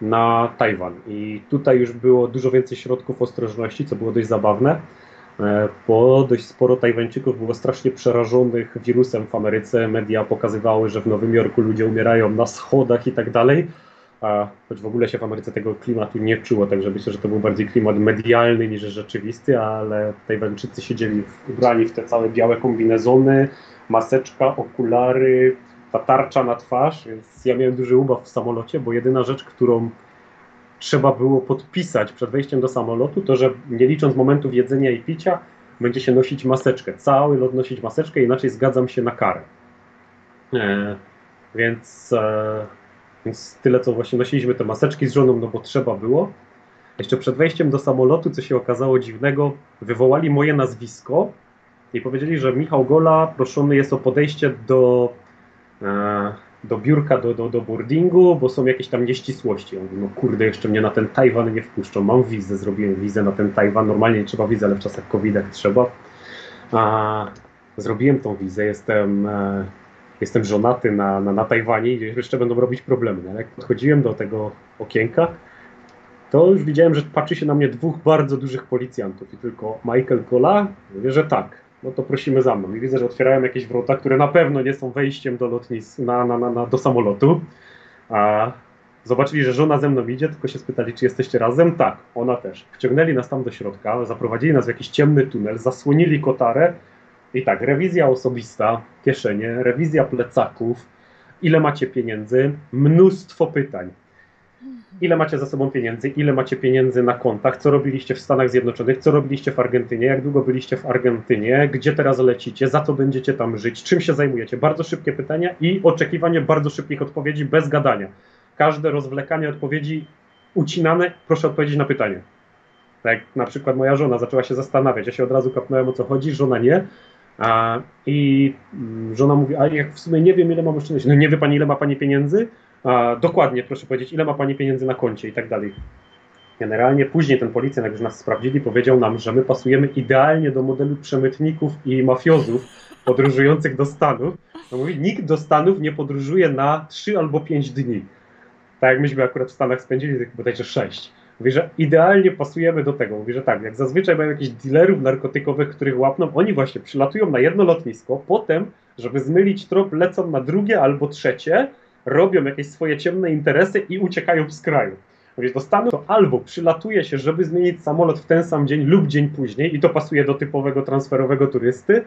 na Tajwan. I tutaj już było dużo więcej środków ostrożności, co było dość zabawne. E, bo dość sporo Tajwańczyków było strasznie przerażonych wirusem w Ameryce. Media pokazywały, że w Nowym Jorku ludzie umierają na schodach i tak dalej. A choć w ogóle się w Ameryce tego klimatu nie czuło, także myślę, że to był bardziej klimat medialny niż rzeczywisty, ale Tajwańczycy siedzieli ubrani w te całe białe kombinezony, maseczka, okulary, ta tarcza na twarz, więc ja miałem duży ubaw w samolocie, bo jedyna rzecz, którą trzeba było podpisać przed wejściem do samolotu, to że nie licząc momentów jedzenia i picia, będzie się nosić maseczkę. Cały lot nosić maseczkę, inaczej zgadzam się na karę. E, więc, e, więc tyle, co właśnie nosiliśmy te maseczki z żoną, no bo trzeba było. Jeszcze przed wejściem do samolotu, co się okazało dziwnego, wywołali moje nazwisko i powiedzieli, że Michał Gola proszony jest o podejście do e, do biurka, do, do, do boardingu, bo są jakieś tam nieścisłości. On mówi, no kurde, jeszcze mnie na ten Tajwan nie wpuszczą. Mam wizę, zrobiłem wizę na ten Tajwan. Normalnie nie trzeba wizy, ale w czasach covid trzeba. A, zrobiłem tą wizę, jestem, e, jestem żonaty na, na, na Tajwanie i jeszcze będą robić problemy. No, jak podchodziłem do tego okienka, to już widziałem, że patrzy się na mnie dwóch bardzo dużych policjantów i tylko Michael Kola, mówię, że tak, no to prosimy za mną. I widzę, że otwierają jakieś wrota, które na pewno nie są wejściem do lotnisk, na, na, na, na, do samolotu. A zobaczyli, że żona ze mną idzie, tylko się spytali, czy jesteście razem. Tak, ona też. Wciągnęli nas tam do środka, zaprowadzili nas w jakiś ciemny tunel, zasłonili kotarę i tak, rewizja osobista, kieszenie, rewizja plecaków, ile macie pieniędzy, mnóstwo pytań ile macie za sobą pieniędzy, ile macie pieniędzy na kontach, co robiliście w Stanach Zjednoczonych, co robiliście w Argentynie, jak długo byliście w Argentynie, gdzie teraz lecicie, za co będziecie tam żyć, czym się zajmujecie. Bardzo szybkie pytania i oczekiwanie bardzo szybkich odpowiedzi bez gadania. Każde rozwlekanie odpowiedzi ucinane, proszę odpowiedzieć na pytanie. Tak na przykład moja żona zaczęła się zastanawiać, ja się od razu kapnąłem o co chodzi, żona nie. A, I mm, żona mówi, a jak w sumie nie wiem ile mam oszczędności. No nie wie pani ile ma pani pieniędzy? A, dokładnie, proszę powiedzieć, ile ma Pani pieniędzy na koncie i tak dalej. Generalnie później ten policjant, jak już nas sprawdzili, powiedział nam, że my pasujemy idealnie do modelu przemytników i mafiozów podróżujących do Stanów. No mówi, nikt do Stanów nie podróżuje na 3 albo 5 dni. Tak jak myśmy akurat w Stanach spędzili, tak bodajże 6. Mówi, że idealnie pasujemy do tego. Mówi, że tak, jak zazwyczaj mają jakichś dealerów narkotykowych, których łapną, oni właśnie przylatują na jedno lotnisko, potem, żeby zmylić trop, lecą na drugie albo trzecie, robią jakieś swoje ciemne interesy i uciekają z kraju. Więc do Stanów to albo przylatuje się, żeby zmienić samolot w ten sam dzień lub dzień później i to pasuje do typowego transferowego turysty,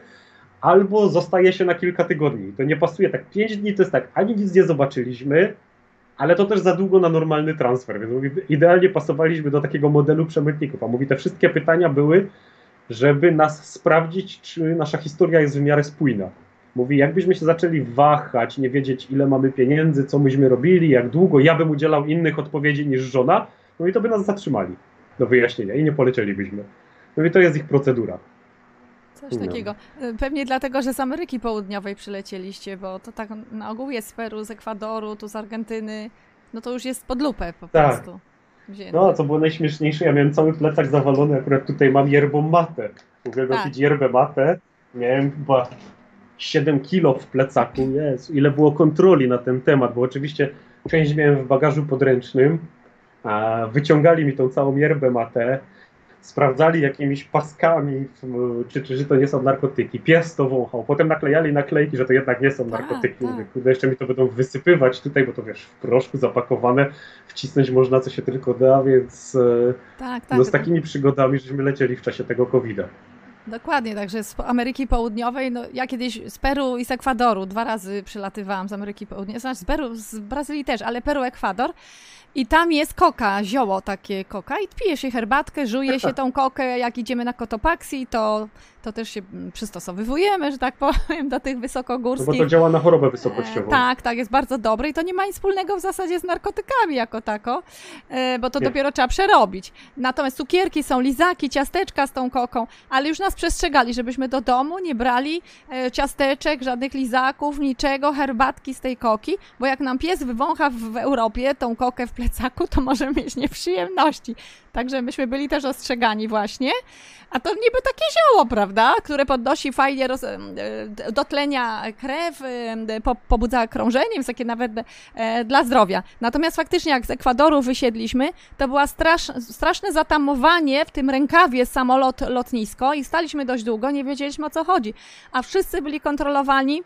albo zostaje się na kilka tygodni. To nie pasuje tak. Pięć dni to jest tak, ani nic nie zobaczyliśmy, ale to też za długo na normalny transfer, więc mówi, idealnie pasowaliśmy do takiego modelu przemytników. A mówi, te wszystkie pytania były, żeby nas sprawdzić, czy nasza historia jest w miarę spójna. Mówi, jakbyśmy się zaczęli wahać, nie wiedzieć ile mamy pieniędzy, co myśmy robili, jak długo, ja bym udzielał innych odpowiedzi niż żona, no i to by nas zatrzymali do wyjaśnienia i nie polecielibyśmy. No i to jest ich procedura. Coś no. takiego. Pewnie dlatego, że z Ameryki Południowej przylecieliście, bo to tak na ogół jest z Peru, z Ekwadoru, tu z Argentyny. No to już jest pod lupę po tak. prostu. Wzięte. No, co było najśmieszniejsze, ja miałem cały plecak zawalony, akurat tutaj mam yerbą matę. Uwielbiam tak. yerbę matę. Miałem chyba 7 kilo w plecaku, jest, ile było kontroli na ten temat, bo oczywiście część miałem w bagażu podręcznym, a wyciągali mi tą całą yerbę matę, sprawdzali jakimiś paskami, czy, czy, czy to nie są narkotyki. Pies to wąchał. Potem naklejali naklejki, że to jednak nie są tak, narkotyki. Tak, tak. jeszcze mi to będą wysypywać tutaj, bo to wiesz, w proszku zapakowane, wcisnąć można co się tylko da, więc tak, tak, no, z takimi przygodami żeśmy lecieli w czasie tego COVID-a. Dokładnie, także z Ameryki Południowej, no ja kiedyś z Peru i z Ekwadoru dwa razy przylatywałam z Ameryki Południowej, znaczy z Peru, z Brazylii też, ale Peru, Ekwador. I tam jest koka, zioło takie koka i pije się herbatkę, żuje się tą kokę, jak idziemy na Kotopaxi, to, to też się przystosowywujemy, że tak powiem, do tych wysokogórskich. No bo to działa na chorobę wysokościową. E, tak, tak, jest bardzo dobry i to nie ma nic wspólnego w zasadzie z narkotykami jako tako, e, bo to nie. dopiero trzeba przerobić. Natomiast cukierki są, lizaki, ciasteczka z tą koką, ale już nas przestrzegali, żebyśmy do domu nie brali e, ciasteczek, żadnych lizaków, niczego, herbatki z tej koki, bo jak nam pies wywącha w Europie tą kokę w plecaku, to może mieć nieprzyjemności. Także myśmy byli też ostrzegani właśnie. A to niby takie zioło, prawda? Które podnosi fajnie roz, e, dotlenia krew, po, pobudza krążenie, więc takie nawet e, dla zdrowia. Natomiast faktycznie jak z Ekwadoru wysiedliśmy, to była strasz, straszne zatamowanie w tym rękawie samolot lotnisko i staliśmy dość długo, nie wiedzieliśmy o co chodzi. A wszyscy byli kontrolowani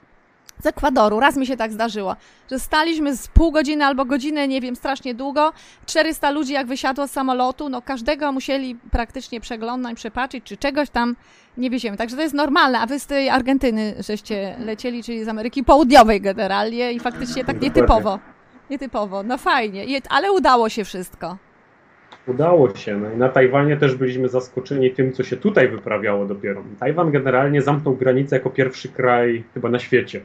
z Ekwadoru. Raz mi się tak zdarzyło, że staliśmy z pół godziny albo godzinę, nie wiem, strasznie długo. 400 ludzi jak wysiadło z samolotu, no każdego musieli praktycznie przeglądać, przepatrzyć, czy czegoś tam nie wieziemy. Także to jest normalne. A wy z tej Argentyny żeście lecieli, czyli z Ameryki Południowej generalnie i faktycznie tak nietypowo. Nietypowo. No fajnie, ale udało się wszystko. Udało się. No i na Tajwanie też byliśmy zaskoczeni tym, co się tutaj wyprawiało dopiero. Tajwan generalnie zamknął granicę jako pierwszy kraj chyba na świecie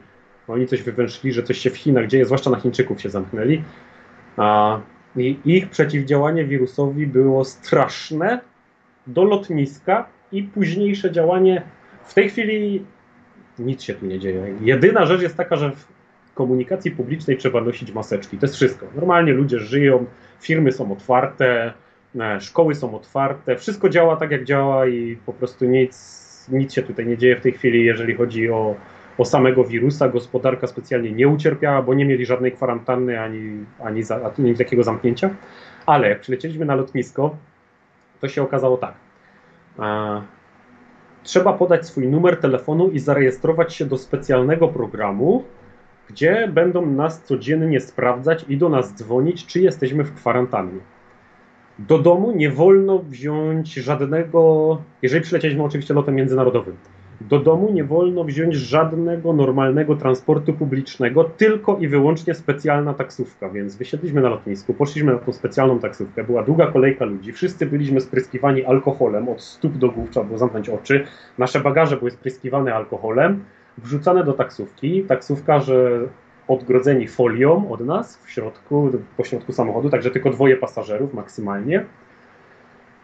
oni coś wywęszli, że coś się w Chinach dzieje, zwłaszcza na Chińczyków się zamknęli. A, I ich przeciwdziałanie wirusowi było straszne do lotniska i późniejsze działanie. W tej chwili nic się tu nie dzieje. Jedyna rzecz jest taka, że w komunikacji publicznej trzeba nosić maseczki. To jest wszystko. Normalnie ludzie żyją, firmy są otwarte, e, szkoły są otwarte, wszystko działa tak, jak działa i po prostu nic, nic się tutaj nie dzieje w tej chwili, jeżeli chodzi o o samego wirusa. Gospodarka specjalnie nie ucierpiała, bo nie mieli żadnej kwarantanny ani, ani, za, ani takiego zamknięcia. Ale jak przylecieliśmy na lotnisko, to się okazało tak. Trzeba podać swój numer telefonu i zarejestrować się do specjalnego programu, gdzie będą nas codziennie sprawdzać i do nas dzwonić, czy jesteśmy w kwarantannie. Do domu nie wolno wziąć żadnego, jeżeli przylecieliśmy oczywiście lotem międzynarodowym, do domu nie wolno wziąć żadnego normalnego transportu publicznego, tylko i wyłącznie specjalna taksówka. Więc wysiedliśmy na lotnisku, poszliśmy na tą specjalną taksówkę, była długa kolejka ludzi, wszyscy byliśmy spryskiwani alkoholem od stóp do głów, trzeba było zamknąć oczy, nasze bagaże były spryskiwane alkoholem, wrzucane do taksówki, taksówkarze odgrodzeni folią od nas w środku, po środku samochodu, także tylko dwoje pasażerów maksymalnie.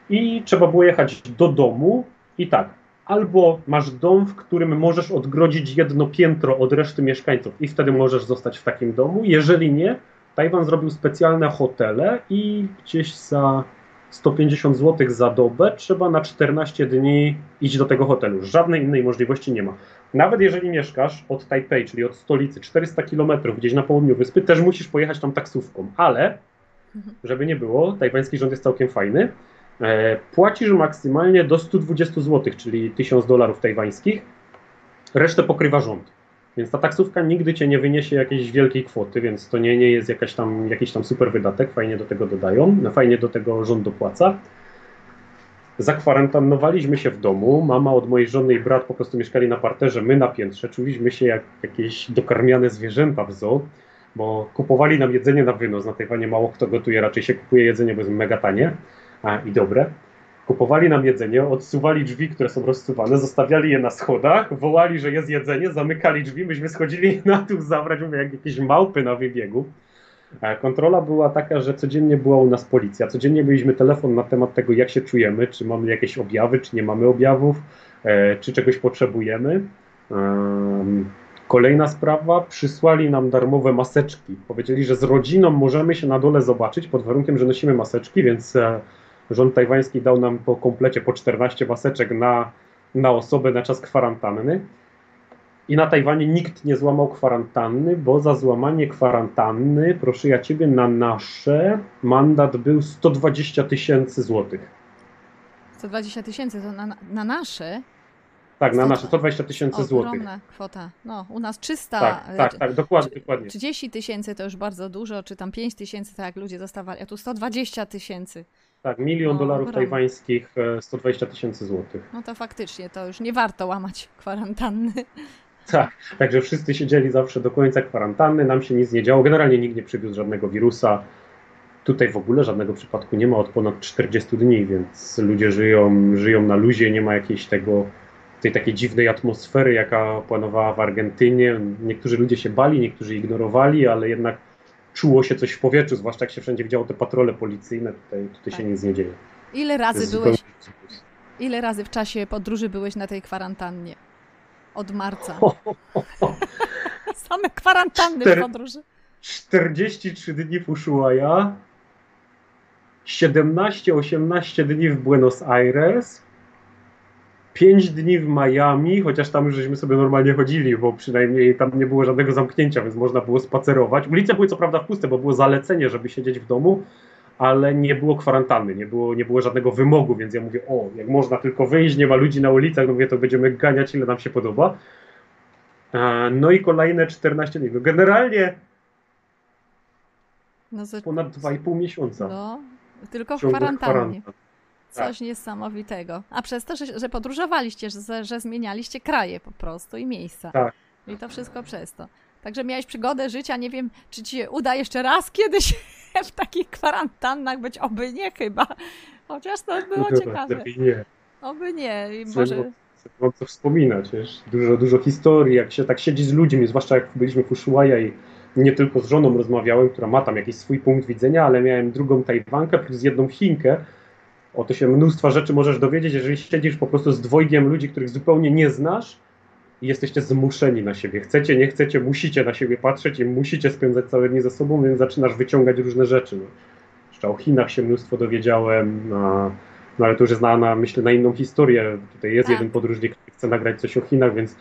I trzeba było jechać do domu i tak, albo masz dom, w którym możesz odgrodzić jedno piętro od reszty mieszkańców i wtedy możesz zostać w takim domu. Jeżeli nie, Tajwan zrobił specjalne hotele i gdzieś za 150 zł za dobę trzeba na 14 dni iść do tego hotelu. Żadnej innej możliwości nie ma. Nawet jeżeli mieszkasz od Taipei, czyli od stolicy 400 km gdzieś na południu wyspy, też musisz pojechać tam taksówką, ale żeby nie było, tajwański rząd jest całkiem fajny. E, płacisz maksymalnie do 120 zł, czyli 1000 dolarów tajwańskich. Resztę pokrywa rząd. Więc ta taksówka nigdy cię nie wyniesie jakiejś wielkiej kwoty, więc to nie, nie jest jakaś tam, jakiś tam super wydatek. Fajnie do tego dodają, fajnie do tego rząd dopłaca. Zakwarantannowaliśmy się w domu. Mama od mojej żony i brat po prostu mieszkali na parterze, my na piętrze. Czuliśmy się jak jakieś dokarmiane zwierzęta w zoo, bo kupowali nam jedzenie na wynos. Na Tajwanie mało kto gotuje, raczej się kupuje jedzenie, bo jest mega tanie i dobre. Kupowali nam jedzenie, odsuwali drzwi, które są rozsuwane, zostawiali je na schodach, wołali, że jest jedzenie, zamykali drzwi, myśmy schodzili [laughs] na dół zabrać, mówię, jak jakieś małpy na wybiegu. Kontrola była taka, że codziennie była u nas policja, codziennie mieliśmy telefon na temat tego, jak się czujemy, czy mamy jakieś objawy, czy nie mamy objawów, e, czy czegoś potrzebujemy. Kolejna sprawa, przysłali nam darmowe maseczki. Powiedzieli, że z rodziną możemy się na dole zobaczyć pod warunkiem, że nosimy maseczki, więc e, rząd tajwański dał nam po komplecie po 14 maseczek na, na osobę na czas kwarantanny. I na Tajwanie nikt nie złamał kwarantanny, bo za złamanie kwarantanny, proszę ja ciebie, na nasze mandat był 120 tysięcy złotych. 120 tysięcy to na, na nasze? Tak, na nasze 120 tysięcy złotych. Ogromna kwota. No, u nas 300. Tak, tak, tak, dokładnie, dokładnie. 30 tysięcy to już bardzo dużo, czy tam 5 tysięcy, tak jak ludzie dostawali, a tu 120 tysięcy. Tak, milion dolarów tajwańskich, 120 tysięcy złotych. No to faktycznie, to już nie warto łamać kwarantanny. [laughs] Tak, także wszyscy siedzieli zawsze do końca kwarantanny, nam się nic nie działo. Generalnie nikt nie przywiózł żadnego wirusa. Tutaj w ogóle żadnego przypadku nie ma od ponad 40 dni, więc ludzie żyją, żyją na luzie, nie ma jakiejś tego, tej takiej dziwnej atmosfery, jaka panowała w Argentynie. Niektórzy ludzie się bali, niektórzy ignorowali, ale jednak czuło się coś w powietrzu, zwłaszcza jak się wszędzie widziało te patrole policyjne, tutaj, tutaj tak. się nic nie dzieje. Ile razy byłeś, ile razy w czasie podróży byłeś na tej kwarantannie? Od marca. Same kwarantanny Cztery, w podróży. 43 dni w Ushuaia, 17-18 dni w Buenos Aires, 5 dni w Miami, chociaż tam już żeśmy sobie normalnie chodzili, bo przynajmniej tam nie było żadnego zamknięcia, więc można było spacerować. Ulice były co prawda puste, bo było zalecenie, żeby siedzieć w domu, ale nie było kwarantanny, nie było, nie było żadnego wymogu, więc ja mówię, o, jak można tylko wyjść, nie ma ludzi na ulicach, no mówię, to będziemy ganiać, ile nam się podoba. E, no i kolejne 14 dni. No generalnie no za... ponad 2,5 miesiąca. No, tylko w kwarantannie. Coś tak. niesamowitego. A przez to, że, że podróżowaliście, że, że zmienialiście kraje po prostu i miejsca. Tak. I to wszystko przez to. Także miałeś przygodę życia, nie wiem, czy ci się uda jeszcze raz kiedyś [laughs] w takich kwarantannach być, oby nie chyba. Chociaż to było no, ciekawe. Nie. Oby nie. I może... Mam co wspominać, wiesz, dużo, dużo historii, jak się tak siedzi z ludźmi, zwłaszcza jak byliśmy w Ushuaia i nie tylko z żoną rozmawiałem, która ma tam jakiś swój punkt widzenia, ale miałem drugą Tajwankę plus jedną Chinkę, o to się mnóstwa rzeczy możesz dowiedzieć, jeżeli siedzisz po prostu z dwojgiem ludzi, których zupełnie nie znasz i jesteście zmuszeni na siebie. Chcecie, nie chcecie, musicie na siebie patrzeć i musicie spędzać całe dni ze sobą, więc zaczynasz wyciągać różne rzeczy. No. Jeszcze o Chinach się mnóstwo dowiedziałem, no, no ale to już jest na, na, myślę, na inną historię. Tutaj jest tak. jeden podróżnik, który chce nagrać coś o Chinach, więc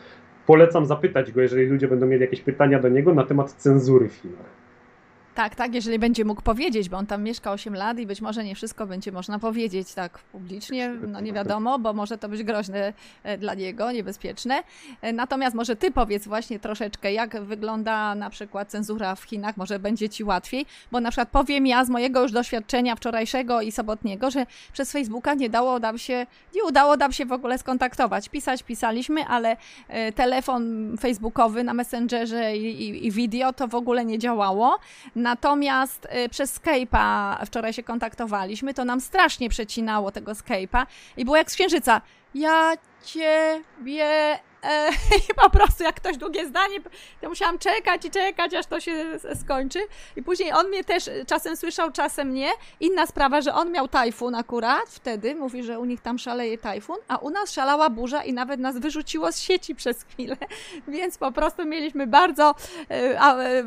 polecam zapytać go, jeżeli ludzie będą mieli jakieś pytania do niego na temat cenzury w Chinach. Tak, tak, jeżeli będzie mógł powiedzieć, bo on tam mieszka 8 lat i być może nie wszystko będzie można powiedzieć tak publicznie, no nie wiadomo, bo może to być groźne e, dla niego, niebezpieczne. E, natomiast może ty powiedz właśnie troszeczkę, jak wygląda na przykład cenzura w Chinach, może będzie ci łatwiej, bo na przykład powiem ja z mojego już doświadczenia wczorajszego i sobotniego, że przez Facebooka nie dało nam się, nie udało nam się w ogóle skontaktować. Pisać pisaliśmy, ale e, telefon facebookowy na Messengerze i, i, i video to w ogóle nie działało. Natomiast y, przez Skype'a wczoraj się kontaktowaliśmy, to nam strasznie przecinało tego Skype'a i było jak z księżyca. Ja ciebie E, [laughs] I po prostu jak ktoś długie zdanie, to musiałam czekać i czekać, aż to się skończy. I później on mnie też czasem słyszał, czasem nie. Inna sprawa, że on miał tajfun akurat wtedy, mówi, że u nich tam szaleje tajfun, a u nas szalała burza i nawet nas wyrzuciło z sieci [laughs] przez chwilę. Więc po prostu mieliśmy bardzo e, e,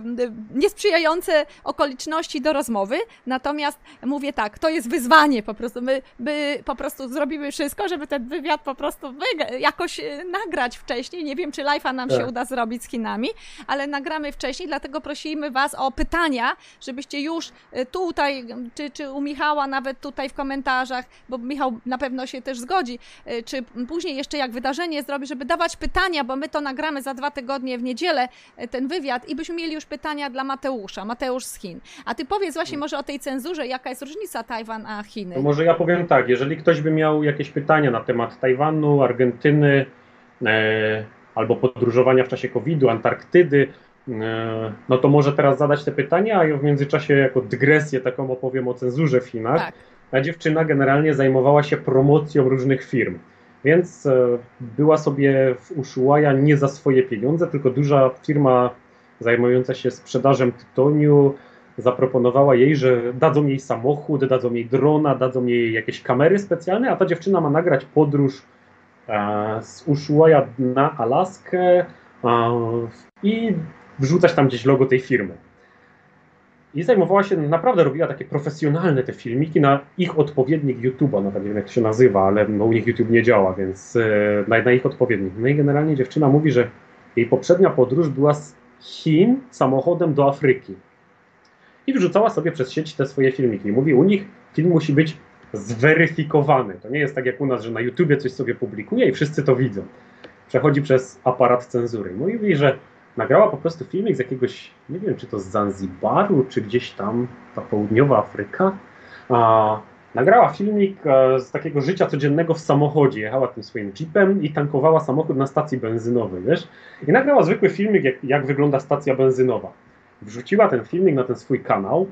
niesprzyjające okoliczności do rozmowy. Natomiast mówię tak, to jest wyzwanie po prostu. My, my po prostu zrobimy wszystko, żeby ten wywiad po prostu jakoś nagrać w wcześniej. Nie wiem, czy live'a nam tak. się uda zrobić z Chinami, ale nagramy wcześniej, dlatego prosimy Was o pytania, żebyście już y, tutaj, czy, czy u Michała nawet tutaj w komentarzach, bo Michał na pewno się też zgodzi, y, czy później jeszcze jak wydarzenie zrobi, żeby dawać pytania, bo my to nagramy za dwa tygodnie w niedzielę, y, ten wywiad i byśmy mieli już pytania dla Mateusza, Mateusz z Chin. A Ty powiedz właśnie może o tej cenzurze, jaka jest różnica Tajwan a Chiny? To może ja powiem tak, jeżeli ktoś by miał jakieś pytania na temat Tajwanu, Argentyny, albo podróżowania w czasie COVID-u, Antarktydy, e, no to może teraz zadać te pytania, a ja w międzyczasie jako dygresję taką opowiem o cenzurze w Chinach. Tak. Ta dziewczyna generalnie zajmowała się promocją różnych firm, więc e, była sobie w Ushuaia nie za swoje pieniądze, tylko duża firma zajmująca się sprzedażą tytoniu zaproponowała jej, że dadzą jej samochód, dadzą jej drona, dadzą jej jakieś kamery specjalne, a ta dziewczyna ma nagrać podróż E, z Ushuaia na Alaskę i wrzucać tam gdzieś logo tej firmy. I zajmowała się, naprawdę robiła takie profesjonalne te filmiki na ich odpowiednik YouTube'a, no tak nie wiem jak to się nazywa, ale no, u nich YouTube nie działa, więc e, na, na ich odpowiednik. No i generalnie dziewczyna mówi, że jej poprzednia podróż była z Chin samochodem do Afryki. I wrzucała sobie przez sieć te swoje filmiki. I mówi, u nich film musi być zweryfikowany. To nie jest tak jak u nas, że na YouTubie coś sobie publikuje i wszyscy to widzą. Przechodzi przez aparat cenzury. Mówi, że nagrała po prostu filmik z jakiegoś, nie wiem czy to z Zanzibaru, czy gdzieś tam ta południowa Afryka. A, nagrała filmik e, z takiego życia codziennego w samochodzie. Jechała tym swoim jeepem i tankowała samochód na stacji benzynowej, wiesz? I nagrała zwykły filmik, jak, jak wygląda stacja benzynowa. Wrzuciła ten filmik na ten swój kanał,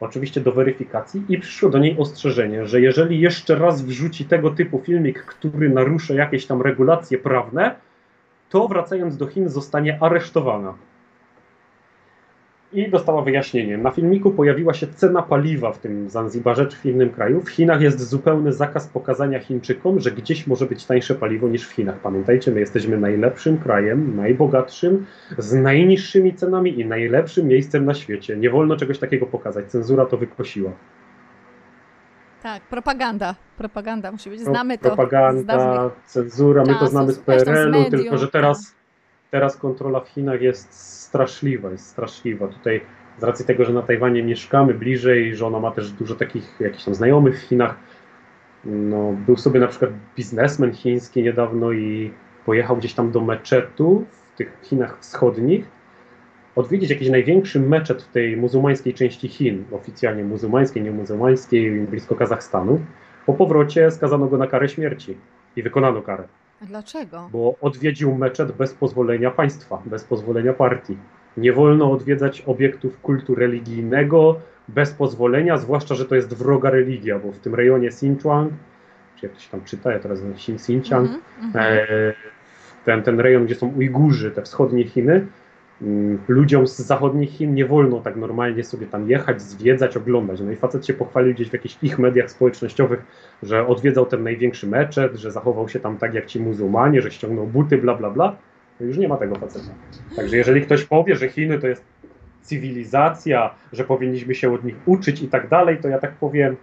oczywiście do weryfikacji i przyszło do niej ostrzeżenie, że jeżeli jeszcze raz wrzuci tego typu filmik, który narusza jakieś tam regulacje prawne, to wracając do Chin zostanie aresztowana i dostała wyjaśnienie. Na filmiku pojawiła się cena paliwa w tym Zanzibarze czy w innym kraju. W Chinach jest zupełny zakaz pokazania Chińczykom, że gdzieś może być tańsze paliwo niż w Chinach. Pamiętajcie, my jesteśmy najlepszym krajem, najbogatszym, z najniższymi cenami i najlepszym miejscem na świecie. Nie wolno czegoś takiego pokazać. Cenzura to wykosiła. Tak, propaganda. Propaganda musi być. Znamy to. Propaganda, cenzura, my to znamy z PRL-u, tylko że teraz, teraz kontrola w Chinach jest straszliwa, jest straszliwa. Tutaj z racji tego, że na Tajwanie mieszkamy bliżej, że ona ma też dużo takich jakichś tam znajomych w Chinach. No, był sobie na przykład biznesmen chiński niedawno i pojechał gdzieś tam do meczetu w tych Chinach wschodnich, odwiedzić jakiś największy meczet w tej muzułmańskiej części Chin, oficjalnie muzułmańskiej, nie muzułmańskiej, blisko Kazachstanu. Po powrocie skazano go na karę śmierci i wykonano karę. A dlaczego? Bo odwiedził meczet bez pozwolenia państwa, bez pozwolenia partii. Nie wolno odwiedzać obiektów kultu religijnego bez pozwolenia, zwłaszcza, że to jest wroga religia, bo w tym rejonie Xinjiang, czy jak to się tam czyta, ja teraz Xinjiang, mm -hmm. e, ten, ten rejon, gdzie są Ujgurzy, te wschodnie Chiny, Mm, ludziom z zachodnich Chin nie wolno tak normalnie sobie tam jechać, zwiedzać, oglądać. No i facet się pochwalił gdzieś w jakichś ich mediach społecznościowych, że odwiedzał ten największy meczet, że zachował się tam tak jak ci muzułmanie, że ściągnął buty, bla, bla, bla. No już nie ma tego faceta. Także jeżeli ktoś powie, że Chiny to jest cywilizacja, że powinniśmy się od nich uczyć i tak dalej, to ja tak powiem,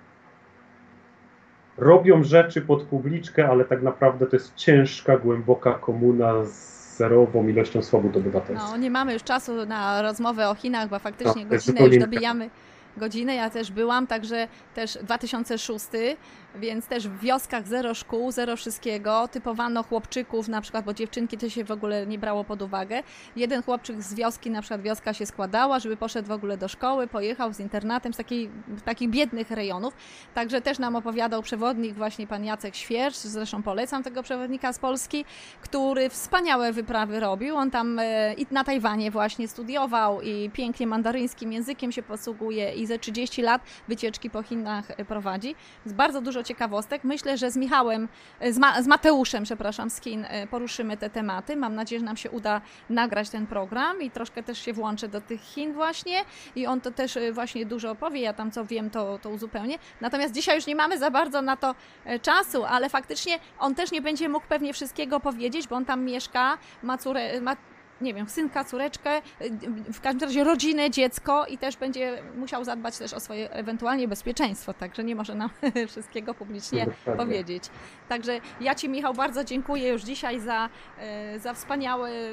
robią rzeczy pod publiczkę, ale tak naprawdę to jest ciężka, głęboka komuna z zerową ilością swobód obywatelskich. No, nie mamy już czasu na rozmowę o Chinach, bo faktycznie No, godzinę już dobijamy godzinę. Ja też byłam, także też 2006, więc też w wioskach zero szkół, zero wszystkiego. Typowano chłopczyków na przykład, bo dziewczynki to się w ogóle nie brało pod uwagę. Jeden chłopczyk z wioski, na przykład wioska się składała, żeby poszedł w ogóle do szkoły, pojechał z internatem z takiej, takich biednych rejonów. Także też nam opowiadał przewodnik właśnie pan Jacek Świercz, zresztą polecam tego przewodnika z Polski, który wspaniałe wyprawy robił. On tam e, i na Tajwanie właśnie studiował i pięknie mandaryńskim językiem się posługuje i ze 30 lat wycieczki po Chinach e, prowadzi. Jest bardzo dużo ciekawostek. Myślę, że z Michałem, e, z, Ma, z Mateuszem, przepraszam, Chin e, poruszymy te tematy. Mam nadzieję, że nam się uda nagrać ten program i troszkę też się włączę do tych Chin właśnie i on to też e, właśnie dużo opowie. Ja tam co wiem, to, to uzupełnię. Natomiast dzisiaj już nie mamy za bardzo na to czasu, ale faktycznie on też nie będzie mógł pewnie wszystkiego powiedzieć, bo on tam mieszka, ma córę, ma nie wiem, synka, córeczkę, y, w każdym razie rodzinę, dziecko i też będzie musiał zadbać też o swoje ewentualnie bezpieczeństwo, także nie może nam [laughs] wszystkiego publicznie Dokładnie. powiedzieć. Także ja Ci, Michał, bardzo dziękuję już dzisiaj za, e, za wspaniałe e,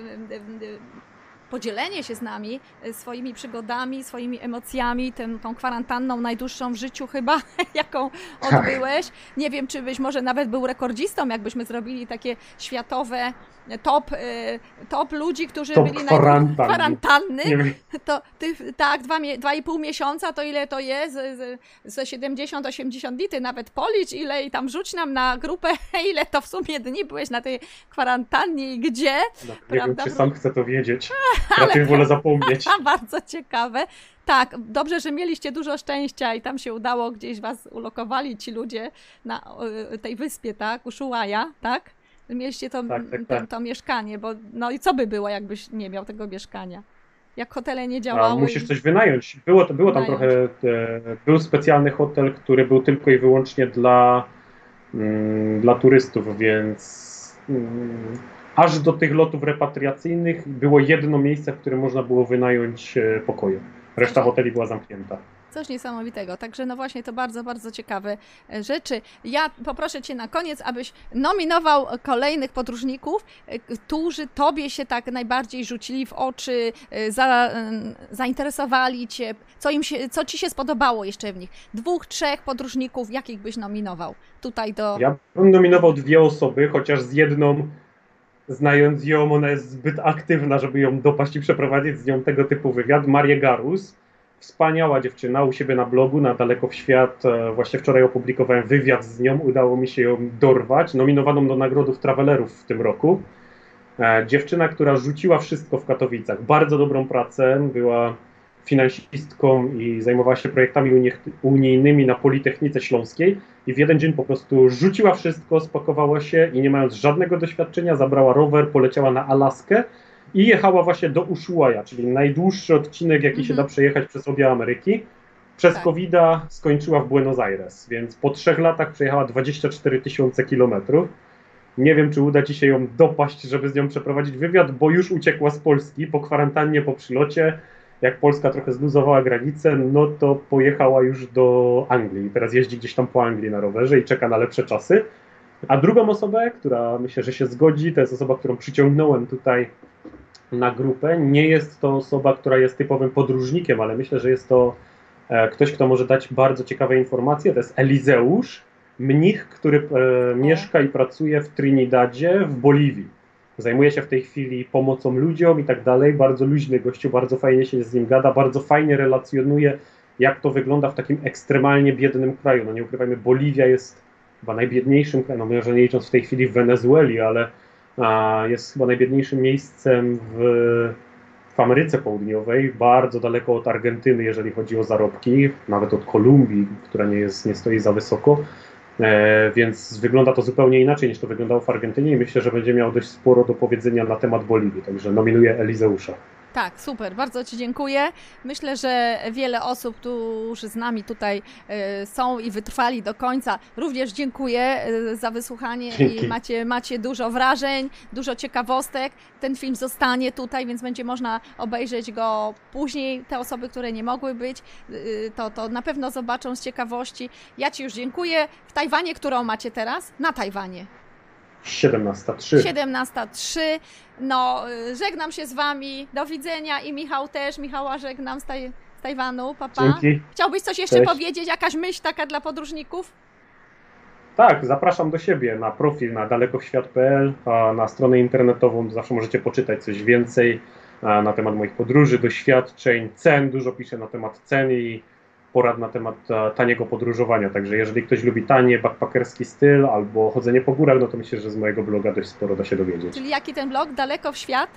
podzielenie się z nami swoimi przygodami, swoimi emocjami, tym, tą kwarantanną najdłuższą w życiu chyba, [laughs] jaką Tak. odbyłeś. Nie wiem, czy byś może nawet był rekordzistą, jakbyśmy zrobili takie światowe top, e, top ludzi, którzy Top byli naj- kwarantanny. [laughs] To ty, tak, dwa, mie- dwa i pół miesiąca, to ile to jest? Ze 70-80 dni, ty nawet policz, ile i tam rzuć nam na grupę, [laughs] ile to w sumie dni byłeś na tej kwarantannie i gdzie. no, nie wiem, czy sam chcę to wiedzieć. [laughs] Raczej wolę zapomnieć. Bardzo ciekawe. Tak, dobrze, że mieliście dużo szczęścia i tam się udało, gdzieś was ulokowali ci ludzie na y, tej wyspie, tak? Ushuaia, tak? Mieliście to, Tak, tak, to, tak. to mieszkanie, bo no i co by było, jakbyś nie miał tego mieszkania? Jak hotele nie A działały. musisz i- coś wynająć. Było, to, było tam trochę. E, był specjalny hotel, który był tylko i wyłącznie dla, mm, dla turystów, więc mm, aż do tych lotów repatriacyjnych było jedno miejsce, w którym można było wynająć e, pokoje. Reszta Okej. hoteli była zamknięta. Coś niesamowitego. Także no właśnie to bardzo, bardzo ciekawe e, rzeczy. Ja poproszę Cię na koniec, abyś nominował kolejnych podróżników, e, którzy Tobie się tak najbardziej rzucili w oczy, e, za, zainteresowali Cię, co, im się, co Ci się spodobało jeszcze w nich. Dwóch, trzech podróżników, jakich byś nominował tutaj do... Ja bym nominował dwie osoby, chociaż z jedną, znając ją, ona jest zbyt aktywna, żeby ją dopaść i przeprowadzić z nią tego typu wywiad. Marię Garus. Wspaniała dziewczyna u siebie na blogu, na Daleko w Świat. E, Właśnie wczoraj opublikowałem wywiad z nią, udało mi się ją dorwać. Nominowaną do nagrodów Travelerów w tym roku. E, Dziewczyna, która rzuciła wszystko w Katowicach. Bardzo dobrą pracę, była finansistką i zajmowała się projektami unijnymi na Politechnice Śląskiej i w jeden dzień po prostu rzuciła wszystko, spakowała się i nie mając żadnego doświadczenia, zabrała rower, poleciała na Alaskę i jechała właśnie do Ushuaia, czyli najdłuższy odcinek, jaki się Mhm. da przejechać przez obie Ameryki. Przez Tak. covid skończyła w Buenos Aires, więc po trzech latach przejechała 24 tysiące kilometrów. Nie wiem, czy uda Ci się ją dopaść, żeby z nią przeprowadzić wywiad, bo już uciekła z Polski po kwarantannie, po przylocie. Jak Polska trochę zluzowała granicę, no to pojechała już do Anglii. Teraz jeździ gdzieś tam po Anglii na rowerze i czeka na lepsze czasy. A drugą osobę, która myślę, że się zgodzi, to jest osoba, którą przyciągnąłem tutaj na grupę. Nie jest to osoba, która jest typowym podróżnikiem, ale myślę, że jest to e, ktoś, kto może dać bardzo ciekawe informacje. To jest Elizeusz, mnich, który e, mieszka i pracuje w Trinidadzie w Boliwii. Zajmuje się w tej chwili pomocą ludziom i tak dalej. Bardzo luźny gościu, bardzo fajnie się z nim gada, bardzo fajnie relacjonuje, jak to wygląda w takim ekstremalnie biednym kraju. No nie ukrywajmy, Boliwia jest chyba najbiedniejszym krajem, no może nie licząc w tej chwili w Wenezueli, ale jest chyba najbiedniejszym miejscem w, w Ameryce Południowej, bardzo daleko od Argentyny, jeżeli chodzi o zarobki, nawet od Kolumbii, która nie, jest, nie stoi za wysoko. E, więc wygląda to zupełnie inaczej niż to wyglądało w Argentynie i myślę, że będzie miał dość sporo do powiedzenia na temat Boliwii, także nominuję Elizeusza. Tak, super, bardzo Ci dziękuję. Myślę, że wiele osób, którzy z nami tutaj e, są i wytrwali do końca, również dziękuję e, za wysłuchanie Dzięki. i macie, macie dużo wrażeń, dużo ciekawostek. Ten film zostanie tutaj, więc będzie można obejrzeć go później. Te osoby, które nie mogły być, y, to, to na pewno zobaczą z ciekawości. Ja Ci już dziękuję. W Tajwanie, którą macie teraz? Na Tajwanie. 17.03. 17.03. No, y, żegnam się z wami. Do widzenia i Michał też. Michała żegnam z, taj, z Tajwanu. Papa. Dzięki. Chciałbyś coś jeszcze Cześć. powiedzieć? Jakaś myśl taka dla podróżników? Tak, zapraszam do siebie na profil na dalekoświat.pl, na stronę internetową zawsze możecie poczytać coś więcej na temat moich podróży, doświadczeń, cen. Dużo piszę na temat cen i porad na temat a, taniego podróżowania. Także jeżeli ktoś lubi tanie, backpackerski styl albo chodzenie po górach, no to myślę, że z mojego bloga dość sporo da się dowiedzieć. Czyli jaki ten blog? Daleko w świat?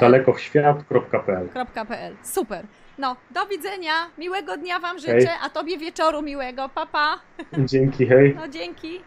dalekowświat.pl .pl. Super. No, do widzenia. Miłego dnia wam życzę, a tobie wieczoru miłego. Papa. Pa. Dzięki, hej. No dzięki.